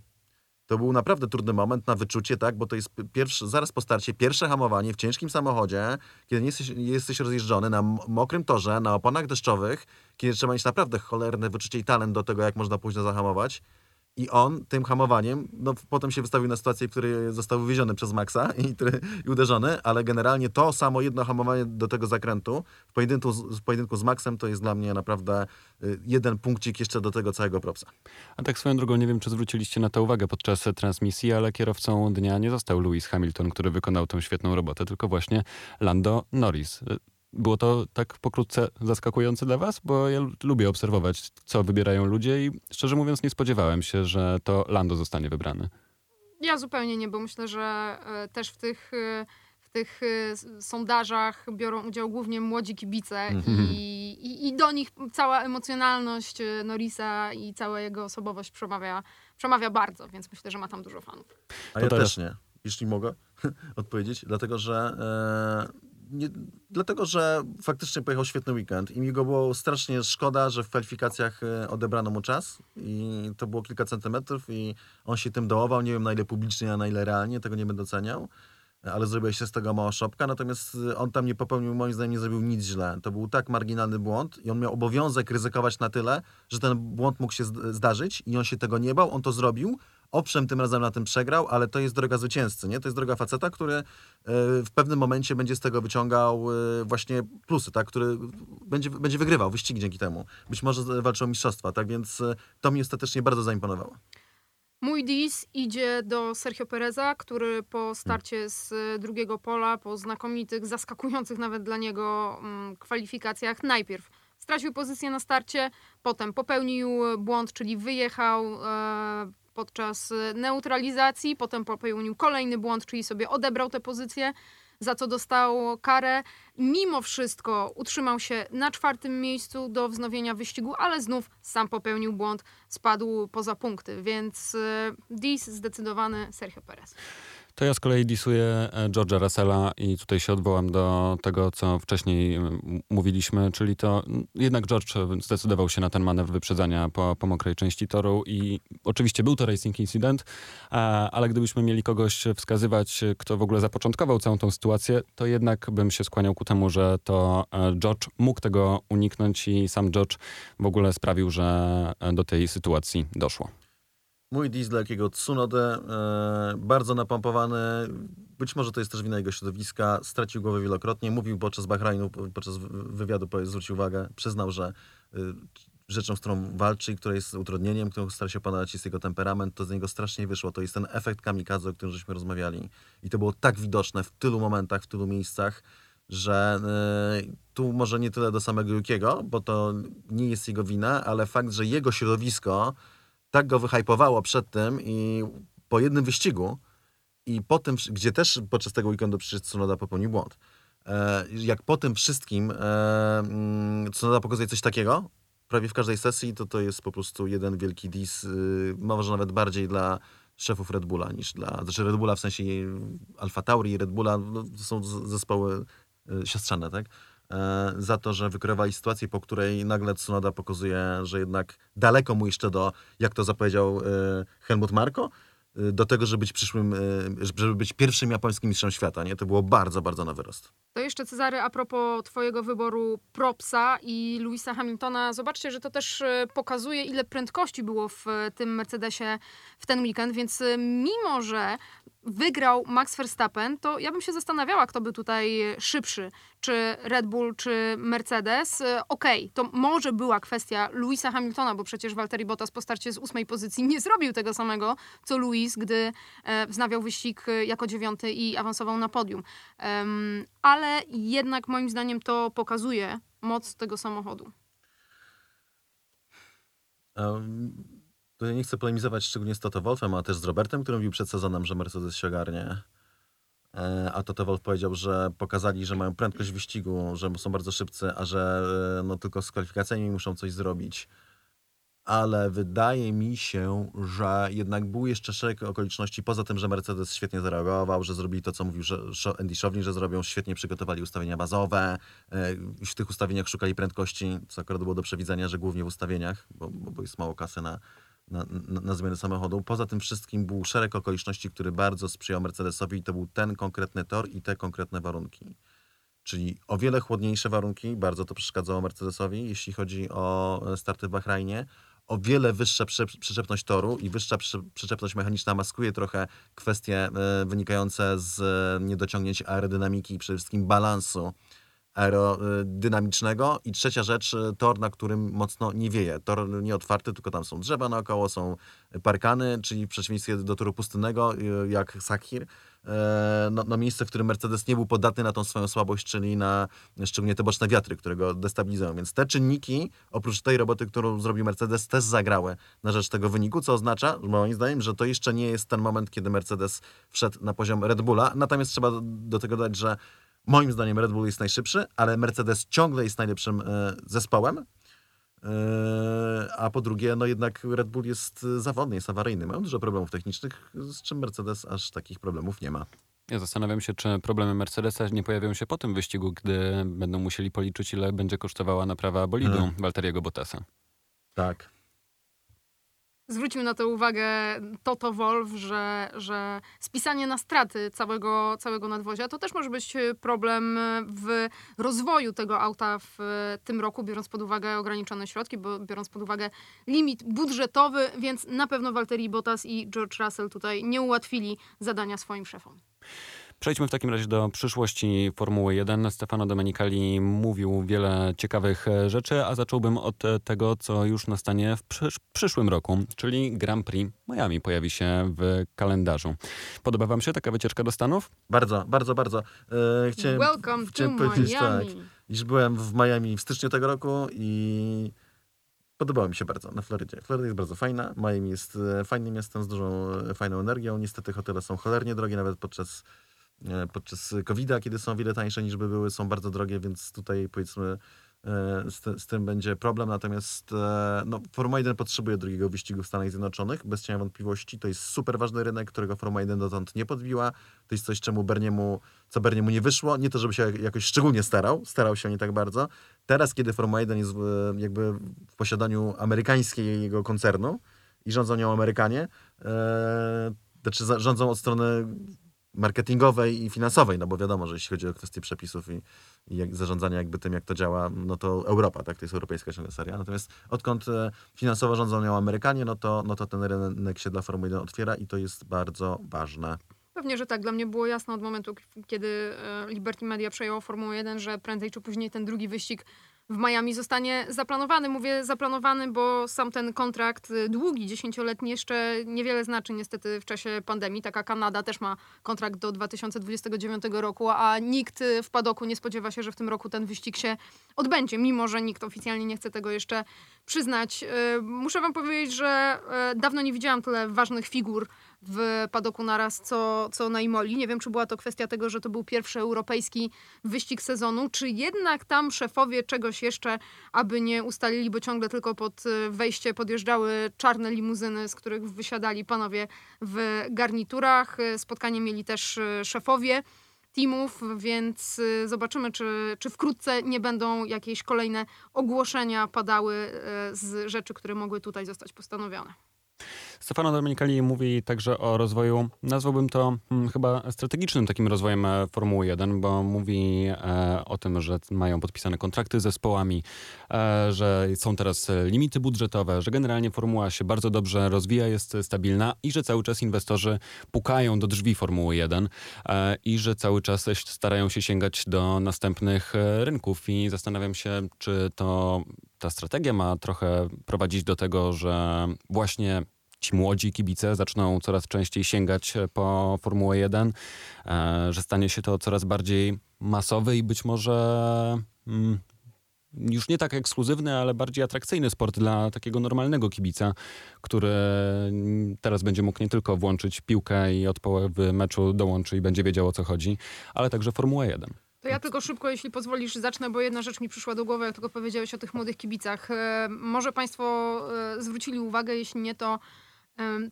To był naprawdę trudny moment na wyczucie, tak? Bo to jest pierwszy, zaraz po starcie pierwsze hamowanie w ciężkim samochodzie, kiedy nie jesteś, nie jesteś rozjeżdżony na mokrym torze, na oponach deszczowych, kiedy trzeba mieć naprawdę cholerne wyczucie i talent do tego, jak można późno zahamować. I on tym hamowaniem, no potem się wystawił na sytuację, w której został wywieziony przez Maxa i, i uderzony, ale generalnie to samo jedno hamowanie do tego zakrętu w pojedynku, z- w pojedynku z Maxem to jest dla mnie naprawdę y, jeden punkcik jeszcze do tego całego propsa. A tak swoją drogą, nie wiem, czy zwróciliście na to uwagę podczas transmisji, ale kierowcą dnia nie został Lewis Hamilton, który wykonał tą świetną robotę, tylko właśnie Lando Norris. Było to tak pokrótce zaskakujące dla was? Bo ja lubię obserwować, co wybierają ludzie i szczerze mówiąc nie spodziewałem się, że to Lando zostanie wybrany. Ja zupełnie nie, bo myślę, że e, też w tych, e, w tych e, sondażach biorą udział głównie młodzi kibice Mhm. i, i, i do nich cała emocjonalność Norisa i cała jego osobowość przemawia, przemawia bardzo, więc myślę, że ma tam dużo fanów. A ja teraz- też nie, jeśli mogę [laughs] odpowiedzieć, dlatego że, e, nie, dlatego, że faktycznie pojechał świetny weekend i mi go było strasznie szkoda, że w kwalifikacjach e, odebrano mu czas i to było kilka centymetrów i on się tym dołował, nie wiem na ile publicznie, a na ile realnie, tego nie będę oceniał. Ale zrobiła się z tego mała szopka, natomiast e, on tam nie popełnił, moim zdaniem, nie zrobił nic źle. To był tak marginalny błąd i on miał obowiązek ryzykować na tyle, że ten błąd mógł się zd- zdarzyć i on się tego nie bał, on to zrobił, Owszem, tym razem na tym przegrał, ale to jest droga zwycięzcy, nie? To jest droga faceta, który e, w pewnym momencie będzie z tego wyciągał e, właśnie plusy, tak? Który będzie, będzie wygrywał wyścigi dzięki temu. Być może walczył o mistrzostwa, tak? Więc e, to mi ostatecznie bardzo zaimponowało. Mój dis idzie do Sergio Pereza, który po starcie z drugiego pola, po znakomitych, zaskakujących nawet dla niego mm, kwalifikacjach, najpierw stracił pozycję na starcie, potem popełnił błąd, czyli wyjechał podczas e, neutralizacji, potem popełnił kolejny błąd, czyli sobie odebrał tę pozycję, za co dostał karę. Mimo wszystko utrzymał się na czwartym miejscu do wznowienia wyścigu, ale znów sam popełnił błąd, spadł poza punkty, więc e, dis zdecydowany Sergio Perez. To ja z kolei disuję e, George'a Russella i tutaj się odwołam do tego, co wcześniej mówiliśmy, czyli to jednak George zdecydował się na ten manewr wyprzedzania po, po mokrej części toru i oczywiście był to racing incident, e, ale gdybyśmy mieli kogoś wskazywać, kto w ogóle zapoczątkował całą tą sytuację, to jednak bym się skłaniał ku temu, że to e, George mógł tego uniknąć i sam George w ogóle sprawił, że e, do tej sytuacji doszło. Mój dis dla jakiego Tsunodę, e, bardzo napompowany, być może to jest też wina jego środowiska, stracił głowę wielokrotnie, mówił podczas Bahrajnu, podczas wy- wywiadu, zwrócił uwagę, przyznał, że y, rzeczą, z którą walczy, i która jest utrudnieniem, którą stara się opanować jest jego temperament, to z niego strasznie wyszło. To jest ten efekt kamikadze, o którym żeśmy rozmawiali. I to było tak widoczne w tylu momentach, w tylu miejscach, że y, tu może nie tyle do samego Jukiego, bo to nie jest jego wina, ale fakt, że jego środowisko tak go wyhypowało przed tym i po jednym wyścigu i po tym, gdzie też podczas tego weekendu przecież Tsunoda popełnił błąd. E, jak po tym wszystkim e, mm, Tsunoda pokazuje coś takiego, prawie w każdej sesji, to to jest po prostu jeden wielki dis, y, może nawet bardziej dla szefów Red Bulla niż dla, znaczy Red Bulla w sensie Alfa Tauri i Red Bulla, no, to są zespoły y, siostrzane, tak? E, za to, że wykreowali sytuację, po której nagle Tsunoda pokazuje, że jednak daleko mu jeszcze do, jak to zapowiedział e, Helmut Marko, e, do tego, żeby być przyszłym, żeby być pierwszym japońskim mistrzem świata. Nie? To było bardzo, bardzo na wyrost. To jeszcze Cezary, a propos twojego wyboru Propsa i Louisa Hamiltona, zobaczcie, że to też pokazuje, ile prędkości było w tym Mercedesie w ten weekend, więc mimo, że wygrał Max Verstappen, to ja bym się zastanawiała, kto by tutaj szybszy, czy Red Bull, czy Mercedes. E, Okej, okay, to może była kwestia Louisa Hamiltona, bo przecież Valtteri Bottas po starcie z ósmej pozycji nie zrobił tego samego, co Louis, gdy e, wznawiał wyścig e, jako dziewiąty i awansował na podium. Um, ale jednak moim zdaniem to pokazuje moc tego samochodu. Tutaj nie chcę polemizować szczególnie z Toto Wolfem, a też z Robertem, który mówił przed sezonem, że Mercedes się ogarnie. E, a Toto Wolf powiedział, że pokazali, że mają prędkość wyścigu, że są bardzo szybcy, a że e, no, tylko z kwalifikacjami muszą coś zrobić. Ale wydaje mi się, że jednak były jeszcze szereg okoliczności, poza tym, że Mercedes świetnie zareagował, że zrobili to, co mówił Andy Szowlin, że zrobią, świetnie przygotowali ustawienia bazowe, e, w tych ustawieniach szukali prędkości, co akurat było do przewidzenia, że głównie w ustawieniach, bo, bo jest mało kasy na, na, na, zmianę samochodu. Poza tym wszystkim był szereg okoliczności, który bardzo sprzyjał Mercedesowi i to był ten konkretny tor i te konkretne warunki. Czyli o wiele chłodniejsze warunki, bardzo to przeszkadzało Mercedesowi, jeśli chodzi o e, starty w Bahrajnie. O wiele wyższa przyczepność toru i wyższa przyczepność mechaniczna maskuje trochę kwestie e, wynikające z e, niedociągnięć aerodynamiki i przede wszystkim balansu aerodynamicznego. I trzecia rzecz, e, tor, na którym mocno nie wieje. Tor nie otwarty, tylko tam są drzewa naokoło, są parkany, czyli w przeciwieństwie do toru pustynnego, e, jak Sakhir. E, no, no, miejsce, w którym Mercedes nie był podatny na tą swoją słabość, czyli na szczególnie te boczne wiatry, które go destabilizują. Więc te czynniki, oprócz tej roboty, którą zrobił Mercedes, też zagrały na rzecz tego wyniku, co oznacza, moim zdaniem, że to jeszcze nie jest ten moment, kiedy Mercedes wszedł na poziom Red Bulla. Natomiast trzeba do tego dodać, że Moim zdaniem Red Bull jest najszybszy, ale Mercedes ciągle jest najlepszym e, zespołem. E, a po drugie, no jednak Red Bull jest zawodny, jest awaryjny. Mają dużo problemów technicznych, z czym Mercedes aż takich problemów nie ma. Ja zastanawiam się, czy problemy Mercedesa nie pojawią się po tym wyścigu, gdy będą musieli policzyć, ile będzie kosztowała naprawa bolidu hmm. Walteriego Bottasa. Tak zwrócił na to uwagę Toto Wolf, że, że spisanie na straty całego, całego nadwozia to też może być problem w rozwoju tego auta w tym roku, biorąc pod uwagę ograniczone środki, bo biorąc pod uwagę limit budżetowy, więc na pewno Valtteri Bottas i George Russell tutaj nie ułatwili zadania swoim szefom. Przejdźmy w takim razie do przyszłości Formuły 1. Stefano Domenicali mówił wiele ciekawych e, rzeczy, a zacząłbym od e, tego, co już nastanie w przysz przyszłym roku, czyli Grand Prix Miami pojawi się w kalendarzu. Podoba wam się taka wycieczka do Stanów? Bardzo, bardzo, bardzo. E, chciałem, Welcome chciałem to powiedzieć Miami. tak, iż byłem w Miami w styczniu tego roku i Podobało mi się bardzo na Florydzie. Floryda jest bardzo fajna. Miami jest e, fajnym miastem z dużą, fajną energią. Niestety hotele są cholernie drogie, nawet podczas podczas COVID-a, kiedy są wiele tańsze niż by były, są bardzo drogie, więc tutaj powiedzmy e, z, z tym będzie problem. Natomiast e, no, Formuła 1 potrzebuje drugiego wyścigu w Stanach Zjednoczonych, bez cienia wątpliwości. To jest super ważny rynek, którego Formuła 1 dotąd nie podbiła. To jest coś, czemu Berniemu, co Berniemu nie wyszło. Nie to, żeby się jakoś szczególnie starał, starał się nie tak bardzo. Teraz, kiedy Formuła 1 jest jakby w posiadaniu amerykańskiego koncernu i rządzą nią Amerykanie, e, znaczy rządzą od strony marketingowej i finansowej, no bo wiadomo, że jeśli chodzi o kwestie przepisów i, i jak, zarządzania jakby tym, jak to działa, no to Europa, tak, to jest europejska ciągle seria. Natomiast odkąd e, finansowo rządzą nią Amerykanie, no to, no to ten rynek się dla Formuły 1 otwiera i to jest bardzo ważne. Pewnie, że tak. Dla mnie było jasne od momentu, kiedy e, Liberty Media przejęło Formułę 1, że prędzej czy później ten drugi wyścig w Miami zostanie zaplanowany. Mówię zaplanowany, bo sam ten kontrakt y, długi, dziesięcioletni jeszcze niewiele znaczy niestety w czasie pandemii. Taka Kanada też ma kontrakt do 2029 roku, a nikt y, w padoku nie spodziewa się, że w tym roku ten wyścig się odbędzie, mimo że nikt oficjalnie nie chce tego jeszcze przyznać. Y, muszę wam powiedzieć, że dawno nie widziałam tyle ważnych figur w padoku naraz, co, co na Imoli. Nie wiem, czy była to kwestia tego, że to był pierwszy europejski wyścig sezonu, czy jednak tam szefowie czegoś jeszcze, aby nie ustalili, bo ciągle tylko pod y, wejście podjeżdżały czarne limuzyny, z których wysiadali panowie w garniturach. Spotkanie mieli też y, szefowie. teamów, więc y, zobaczymy, czy, czy wkrótce nie będą jakieś kolejne ogłoszenia padały z rzeczy, które mogły tutaj zostać postanowione. Stefano Domenicali mówi także o rozwoju, nazwałbym to hmm, chyba strategicznym takim rozwojem e, Formuły 1, bo mówi e, o tym, że mają podpisane kontrakty z zespołami, e, że są teraz limity budżetowe, że generalnie formuła się bardzo dobrze rozwija, jest stabilna i że cały czas inwestorzy pukają do drzwi Formuły 1 e, i że cały czas starają się sięgać do następnych e, rynków. I zastanawiam się, czy to ta strategia ma trochę prowadzić do tego, że właśnie ci młodzi kibice zaczną coraz częściej sięgać po Formułę 1, e, że stanie się to coraz bardziej masowy i być może mm, już nie tak ekskluzywny, ale bardziej atrakcyjny sport dla takiego normalnego kibica, który teraz będzie mógł nie tylko włączyć piłkę i od połowy meczu dołączy i będzie wiedział o co chodzi, ale także Formułę 1. To ja tylko szybko, jeśli pozwolisz, zacznę, bo jedna rzecz mi przyszła do głowy, jak tylko powiedziałeś o tych młodych kibicach. E, może Państwo e, zwrócili uwagę, jeśli nie, to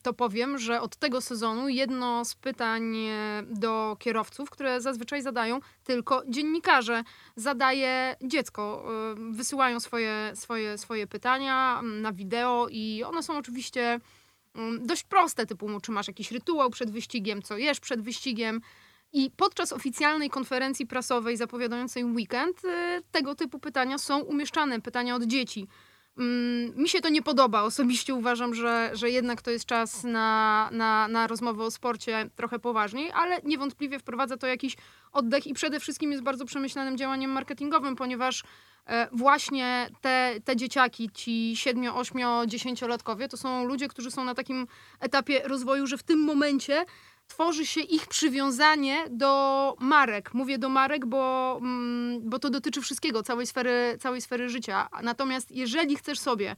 to powiem, że od tego sezonu jedno z pytań e, do kierowców, które zazwyczaj zadają tylko dziennikarze, zadaje dziecko. Wysyłają swoje, swoje, swoje pytania na wideo i one są oczywiście dość proste, typu czy masz jakiś rytuał przed wyścigiem, co jesz przed wyścigiem. I podczas oficjalnej konferencji prasowej zapowiadającej weekend e, tego typu pytania są umieszczane, pytania od dzieci. Mm, mi się to nie podoba. Osobiście uważam, że, że jednak to jest czas na, na, na rozmowę o sporcie trochę poważniej, ale niewątpliwie wprowadza to jakiś oddech i przede wszystkim jest bardzo przemyślanym działaniem marketingowym, ponieważ e, właśnie te, te dzieciaki, ci 7, 8, 10-latkowie, to są ludzie, którzy są na takim etapie rozwoju, że w tym momencie tworzy się ich przywiązanie do marek. Mówię do marek, bo, mm, bo to dotyczy wszystkiego, całej sfery, całej sfery życia. Natomiast jeżeli chcesz sobie,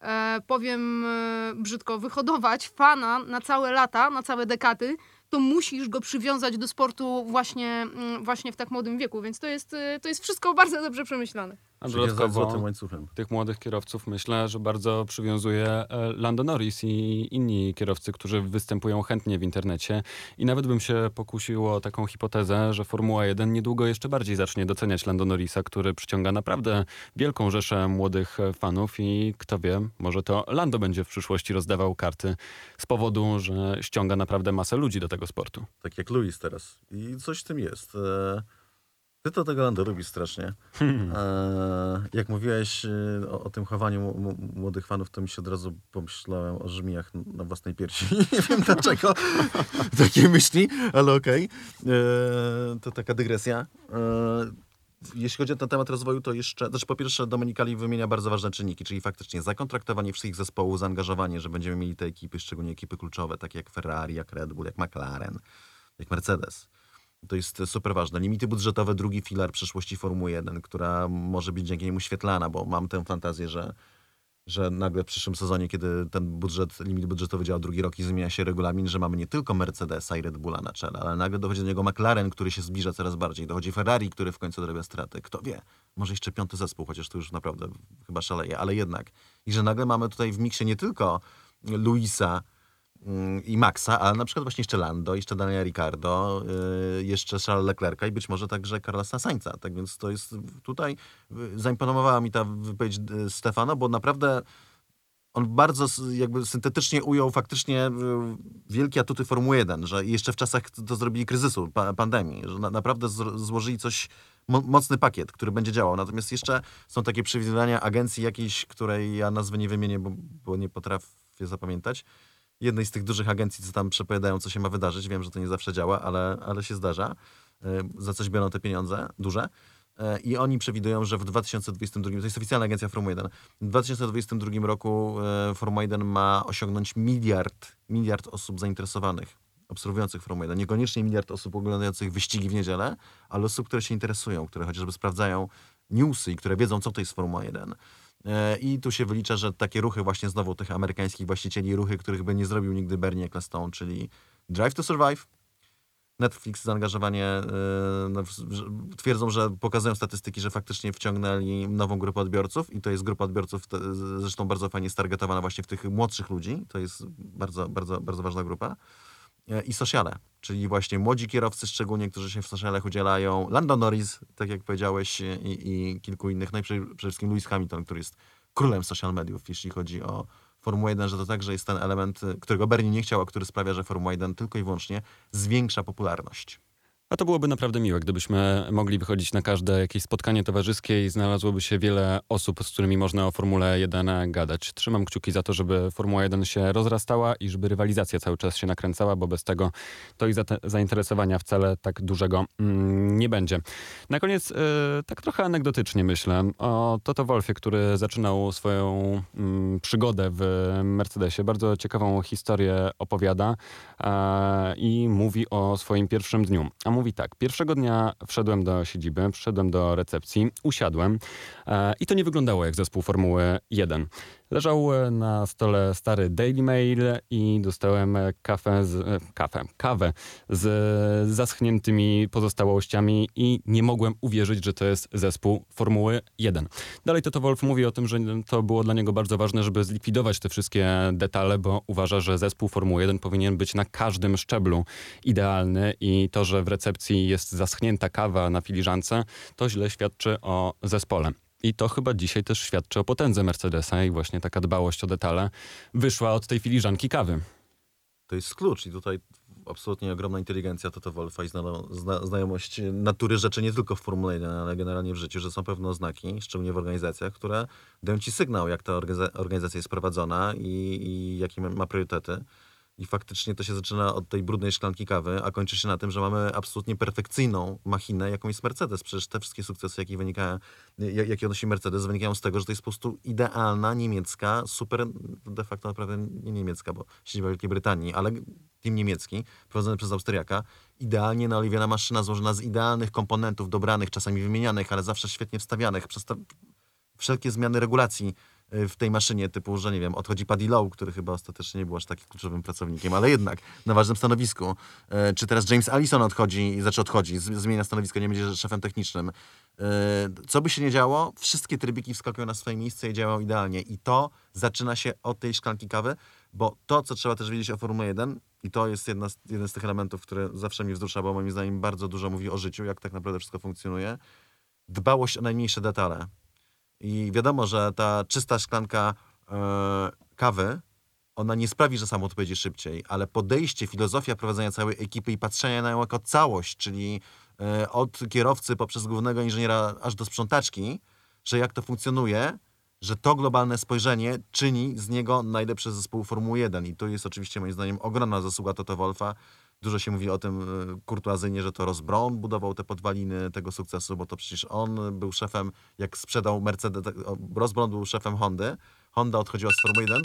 e, powiem e, brzydko, wyhodować fana na całe lata, na całe dekady, to musisz go przywiązać do sportu właśnie, mm, właśnie w tak młodym wieku, więc to jest, e, to jest wszystko bardzo dobrze przemyślane. A dodatkowo tych młodych kierowców myślę, że bardzo przywiązuje e, Lando Norris i inni kierowcy, którzy występują chętnie w internecie. I nawet bym się pokusił o taką hipotezę, że Formuła 1 niedługo jeszcze bardziej zacznie doceniać Lando Norrisa, który przyciąga naprawdę wielką rzeszę młodych fanów i kto wie, może to Lando będzie w przyszłości rozdawał karty z powodu, że ściąga naprawdę masę ludzi do tego sportu. Tak jak Luis teraz. I coś w tym jest. E, ty to tego Lando lubisz strasznie. Hmm. E, jak mówiłeś e, o, o, tym chowaniu młodych fanów, to mi się od razu pomyślałem o żmijach na własnej piersi. [laughs] Nie wiem dlaczego [laughs] takie myśli, ale okej. Okay. E, to taka dygresja. E, jeśli chodzi o ten temat rozwoju, to jeszcze, znaczy po pierwsze Dominikali wymienia bardzo ważne czynniki, czyli faktycznie zakontraktowanie wszystkich zespołów, zaangażowanie, że będziemy mieli te ekipy, szczególnie ekipy kluczowe, takie jak Ferrari, jak Red Bull, jak McLaren, jak Mercedes to jest super ważne. Limity budżetowe, drugi filar przyszłości Formuły 1, która może być dzięki niemu świetlana, bo mam tę fantazję, że, że nagle w przyszłym sezonie, kiedy ten budżet, limit budżetowy działa drugi rok i zmienia się regulamin, że mamy nie tylko Mercedesa i Red Bulla na czele, ale nagle dochodzi do niego McLaren, który się zbliża coraz bardziej. Dochodzi Ferrari, który w końcu drabia straty. Kto wie, może jeszcze piąty zespół, chociaż to już naprawdę chyba szaleje, ale jednak. I że nagle mamy tutaj w miksie nie tylko Luisa, i Maxa, ale na przykład właśnie jeszcze Lando, jeszcze Daniela Ricardo, yy, jeszcze Charles Leclerca i być może także Carlosa Sainza. Tak więc to jest tutaj, zaimponowała mi ta wypowiedź y, Stefano, bo naprawdę on bardzo jakby syntetycznie ujął faktycznie y, wielkie atuty Formuły 1, że jeszcze w czasach to zrobili kryzysu, pa pandemii, że na, naprawdę złożyli coś, mo mocny pakiet, który będzie działał. Natomiast jeszcze są takie przewidywania agencji jakiejś, której ja nazwy nie wymienię, bo, bo nie potrafię zapamiętać, jednej z tych dużych agencji, co tam przepowiadają, co się ma wydarzyć. Wiem, że to nie zawsze działa, ale, ale się zdarza. E, za coś biorą te pieniądze duże. E, I oni przewidują, że w 2022, to jest oficjalna agencja Formuły 1, w 2022 roku e, Formuła 1 ma osiągnąć miliard, miliard osób zainteresowanych, obserwujących Formułę 1. Niekoniecznie miliard osób oglądających wyścigi w niedzielę, ale osób, które się interesują, które chociażby sprawdzają newsy i które wiedzą, co to jest Formuła 1. E, I tu się wylicza, że takie ruchy właśnie znowu tych amerykańskich właścicieli, ruchy, których by nie zrobił nigdy Bernie Ecclestone, czyli Drive to Survive, Netflix zaangażowanie, e, no, twierdzą, że pokazują statystyki, że faktycznie wciągnęli nową grupę odbiorców i to jest grupa odbiorców zresztą bardzo fajnie stargetowana właśnie w tych młodszych ludzi. To jest bardzo, bardzo, bardzo ważna grupa. E, i sociale, czyli właśnie młodzi kierowcy szczególnie, którzy się w socialach udzielają, Lando Norris, tak jak powiedziałeś, i, i kilku innych, no i przede wszystkim Lewis Hamilton, który jest królem social mediów, jeśli chodzi o Formułę 1, że to także jest ten element, y, którego Bernie nie chciał, a który sprawia, że Formuła 1 tylko i wyłącznie zwiększa popularność. A to byłoby naprawdę miłe, gdybyśmy mogli wychodzić na każde jakieś spotkanie towarzyskie i znalazłoby się wiele osób, z którymi można o Formule 1 gadać. Trzymam kciuki za to, żeby Formuła 1 się rozrastała i żeby rywalizacja cały czas się nakręcała, bo bez tego to i zainteresowania wcale tak dużego mm, nie będzie. Na koniec, yy, tak trochę anegdotycznie myślę o Toto Wolfie, który zaczynał swoją yy, przygodę w Mercedesie. Bardzo ciekawą historię opowiada i mówi o swoim pierwszym dniu. A mówi tak, pierwszego dnia wszedłem do siedziby, wszedłem do recepcji, usiadłem e, i to nie wyglądało jak zespół Formuły 1. Leżał e, na stole stary Daily Mail i dostałem z, e, kawę, kawę z zaschniętymi pozostałościami i nie mogłem uwierzyć, że to jest zespół Formuły 1. Dalej Toto Wolf mówi o tym, że to było dla niego bardzo ważne, żeby zlikwidować te wszystkie detale, bo uważa, że zespół Formuły 1 powinien być na każdym szczeblu idealny i to, że w recepcji jest zaschnięta kawa na filiżance, to źle świadczy o zespole. I to chyba dzisiaj też świadczy o potędze Mercedesa i właśnie taka dbałość o detale wyszła od tej filiżanki kawy. To jest klucz i tutaj absolutnie ogromna inteligencja Toto Wolfa i zna, zna, znajomość natury rzeczy nie tylko w Formule 1, ale generalnie w życiu, że są pewne oznaki, szczególnie w organizacjach, które dają ci sygnał, jak ta organizacja jest prowadzona i, i jakie ma priorytety. I faktycznie to się zaczyna od tej brudnej szklanki kawy, a kończy się na tym, że mamy absolutnie perfekcyjną machinę, jaką jest Mercedes. Przecież te wszystkie sukcesy, jakie, wynikają, jakie odnosi Mercedes, wynikają z tego, że to jest po prostu idealna, niemiecka, super, de facto naprawdę nie niemiecka, bo siedziba Wielkiej Brytanii, ale team niemiecki, prowadzony przez Austriaka, idealnie naoliwiona maszyna złożona z idealnych komponentów, dobranych, czasami wymienianych, ale zawsze świetnie wstawianych. Przez wszelkie zmiany regulacji w tej maszynie typu, że nie wiem, odchodzi Paddy Lowe, który chyba ostatecznie nie był aż takim kluczowym pracownikiem, ale jednak na ważnym stanowisku. Y, czy teraz James Allison odchodzi, znaczy odchodzi, zmienia stanowisko, nie będzie szefem technicznym. Y, co by się nie działo, wszystkie trybiki wskakują na swoje miejsce i działają idealnie. I to zaczyna się od tej szklanki kawy, bo to, co trzeba też wiedzieć o Formule 1, i to jest jedna z, jeden z tych elementów, które zawsze mnie wzrusza, bo moim zdaniem bardzo dużo mówi o życiu, jak tak naprawdę wszystko funkcjonuje. Dbałość o najmniejsze detale. I wiadomo, że ta czysta szklanka e, kawy, ona nie sprawi, że samochód pojedzie szybciej, ale podejście, filozofia prowadzenia całej ekipy i patrzenia na nią jako całość, czyli e, od kierowcy poprzez głównego inżyniera aż do sprzątaczki, że jak to funkcjonuje, że to globalne spojrzenie czyni z niego najlepszy zespół Formuły 1. I to jest oczywiście moim zdaniem ogromna zasługa Toto Wolfa, Dużo się mówi o tym e, kurtuazyjnie, że to Ross Brown budował te podwaliny tego sukcesu, bo to przecież on był szefem, jak sprzedał Mercedes, Ross Brown był szefem Hondy. Honda odchodziła z Formuły 1.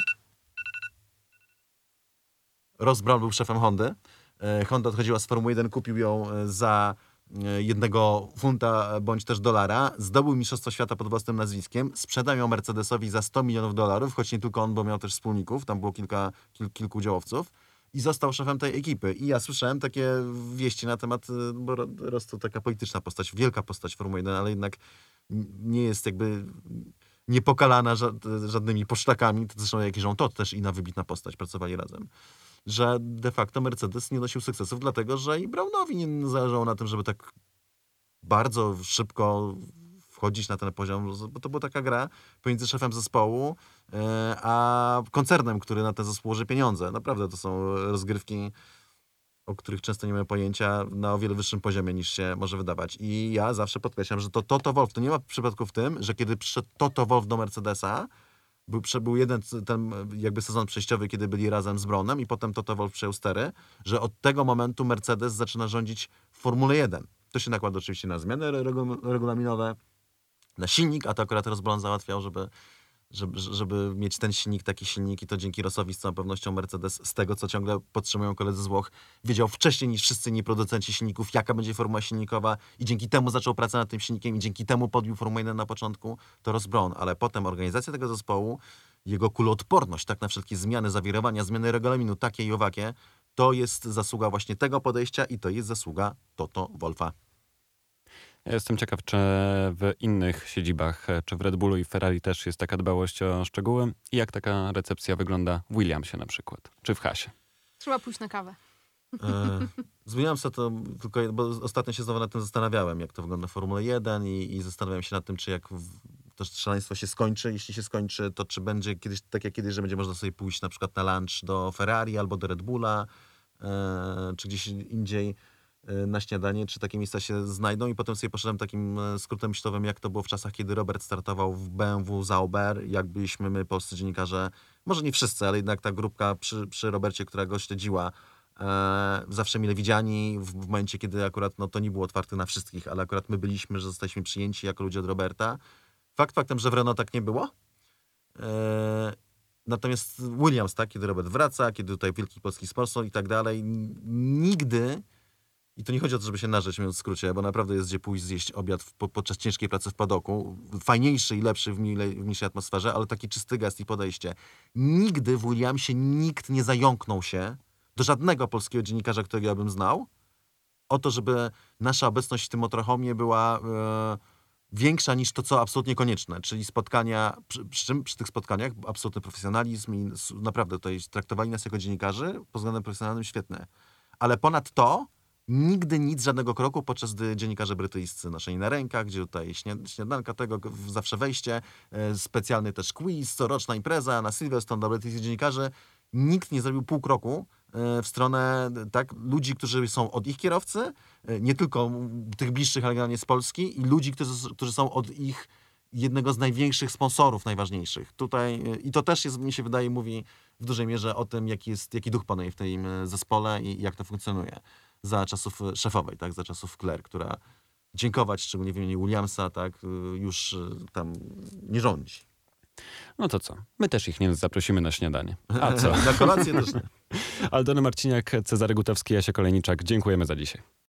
Ross Brown był szefem Hondy. E, Honda odchodziła z Formuły 1, kupił ją e, za jednego funta bądź też dolara, zdobył Mistrzostwo Świata pod własnym nazwiskiem, sprzedał ją Mercedesowi za 100 milionów dolarów, choć nie tylko on, bo miał też wspólników, tam było kilka, kil, kilku udziałowców i został szefem tej ekipy. I ja słyszałem takie wieści na temat, y, bo Ross to taka polityczna postać, wielka postać Formuły 1, ale jednak nie jest jakby niepokalana żadnymi poszlakami, zresztą jakiś on to też inna wybitna postać, pracowali razem, że de facto Mercedes nie nosił sukcesów, dlatego że i Brownowi nie zależało na tym, żeby tak bardzo szybko wchodzić na ten poziom, bo to była taka gra pomiędzy szefem zespołu e, a koncernem, który na ten zespół łoży pieniądze. Naprawdę to są rozgrywki, o których często nie mamy pojęcia, na o wiele wyższym poziomie niż się może wydawać. I ja zawsze podkreślam, że to Toto Wolf, to nie ma przypadku w tym, że kiedy przyszedł Toto Wolf do Mercedesa, był, był jeden ten jakby sezon przejściowy, kiedy byli razem z Bronem i potem Toto Wolf przejął stery, że od tego momentu Mercedes zaczyna rządzić w Formule 1. To się nakłada oczywiście na zmiany regulaminowe, na silnik, a to akurat Rozbron załatwiał, żeby, żeby, żeby mieć ten silnik, taki silnik i to dzięki Rosowi z całą pewnością Mercedes, z tego co ciągle podtrzymują koledzy z Włoch, wiedział wcześniej niż wszyscy inni producenci silników, jaka będzie formuła silnikowa i dzięki temu zaczął pracę nad tym silnikiem i dzięki temu podbił Formułę 1 na początku, to Rosbron, ale potem organizacja tego zespołu, jego kuloodporność, tak na wszelkie zmiany, zawirowania, zmiany regulaminu, takie i owakie, to jest zasługa właśnie tego podejścia i to jest zasługa Toto Wolfa. Ja jestem ciekaw, czy w innych siedzibach, czy w Red Bullu i Ferrari też jest taka dbałość o szczegóły i jak taka recepcja wygląda w Williamsie na przykład, czy w Hasie. Trzeba pójść na kawę. E, z Williamsa to tylko, bo ostatnio się znowu nad tym zastanawiałem, jak to wygląda w Formule 1 i, i zastanawiałem się nad tym, czy jak w, to szaleństwo się skończy, jeśli się skończy, to czy będzie kiedyś, tak jak kiedyś, że będzie można sobie pójść na przykład na lunch do Ferrari albo do Red Bulla, e, czy gdzieś indziej e, na śniadanie, czy takie miejsca się znajdą i potem sobie poszedłem takim e, skrótem myślowym, jak to było w czasach, kiedy Robert startował w BMW Zauber, jak byliśmy my, polscy dziennikarze, może nie wszyscy, ale jednak ta grupka przy, przy Robercie, która go śledziła, e, zawsze mile widziani w, w momencie, kiedy akurat no, to nie było otwarte na wszystkich, ale akurat my byliśmy, że zostaliśmy przyjęci jako ludzie od Roberta. Fakt faktem, że w Renault tak nie było. E, natomiast Williams, tak, kiedy Robert wraca, kiedy tutaj wielki polski sponsor i tak dalej, nigdy, i to nie chodzi o to, żeby się narzeć, mówiąc w skrócie, bo naprawdę jest gdzie pójść zjeść obiad w, po, podczas ciężkiej pracy w padoku, fajniejszy i lepszy w, mniejszej atmosferze, ale taki czysty gest i podejście. Nigdy w Williamsie nikt nie zająknął się do żadnego polskiego dziennikarza, którego ja bym znał, o to, żeby nasza obecność w tym motorhomie była e, większa niż to, co absolutnie konieczne, czyli spotkania, przy, przy, przy tych spotkaniach absolutny profesjonalizm i naprawdę tutaj traktowali nas jako dziennikarzy pod względem profesjonalnym świetnie. Ale ponad to nigdy nic, żadnego kroku, podczas gdy dziennikarze brytyjscy noszeni na rękach, gdzie tutaj śnia- śniadanka tego, zawsze wejście, e, specjalny też quiz, coroczna impreza na Silverstone dla brytyjskich dziennikarzy, nikt nie zrobił pół kroku e, w stronę tak, ludzi, którzy są od ich kierowcy, e, nie tylko tych bliższych, ale generalnie z Polski i ludzi, którzy, którzy są od ich jednego z największych sponsorów, najważniejszych. Tutaj, I to też jest, mi się wydaje, mówi w dużej mierze o tym, jaki, jest, jaki duch panuje w tym zespole i jak to funkcjonuje. Za czasów e, szefowej, tak, za czasów Claire, która dziękować, szczególnie w imieniu Williamsa, tak, e, już e, tam nie rządzi. No to co? My też ich nie zaprosimy na śniadanie. A co? [laughs] Na kolację też nie. [laughs] Aldona Marciniak, Cezary Gutowski, Jasia Kolejniczak. Dziękujemy za dzisiaj.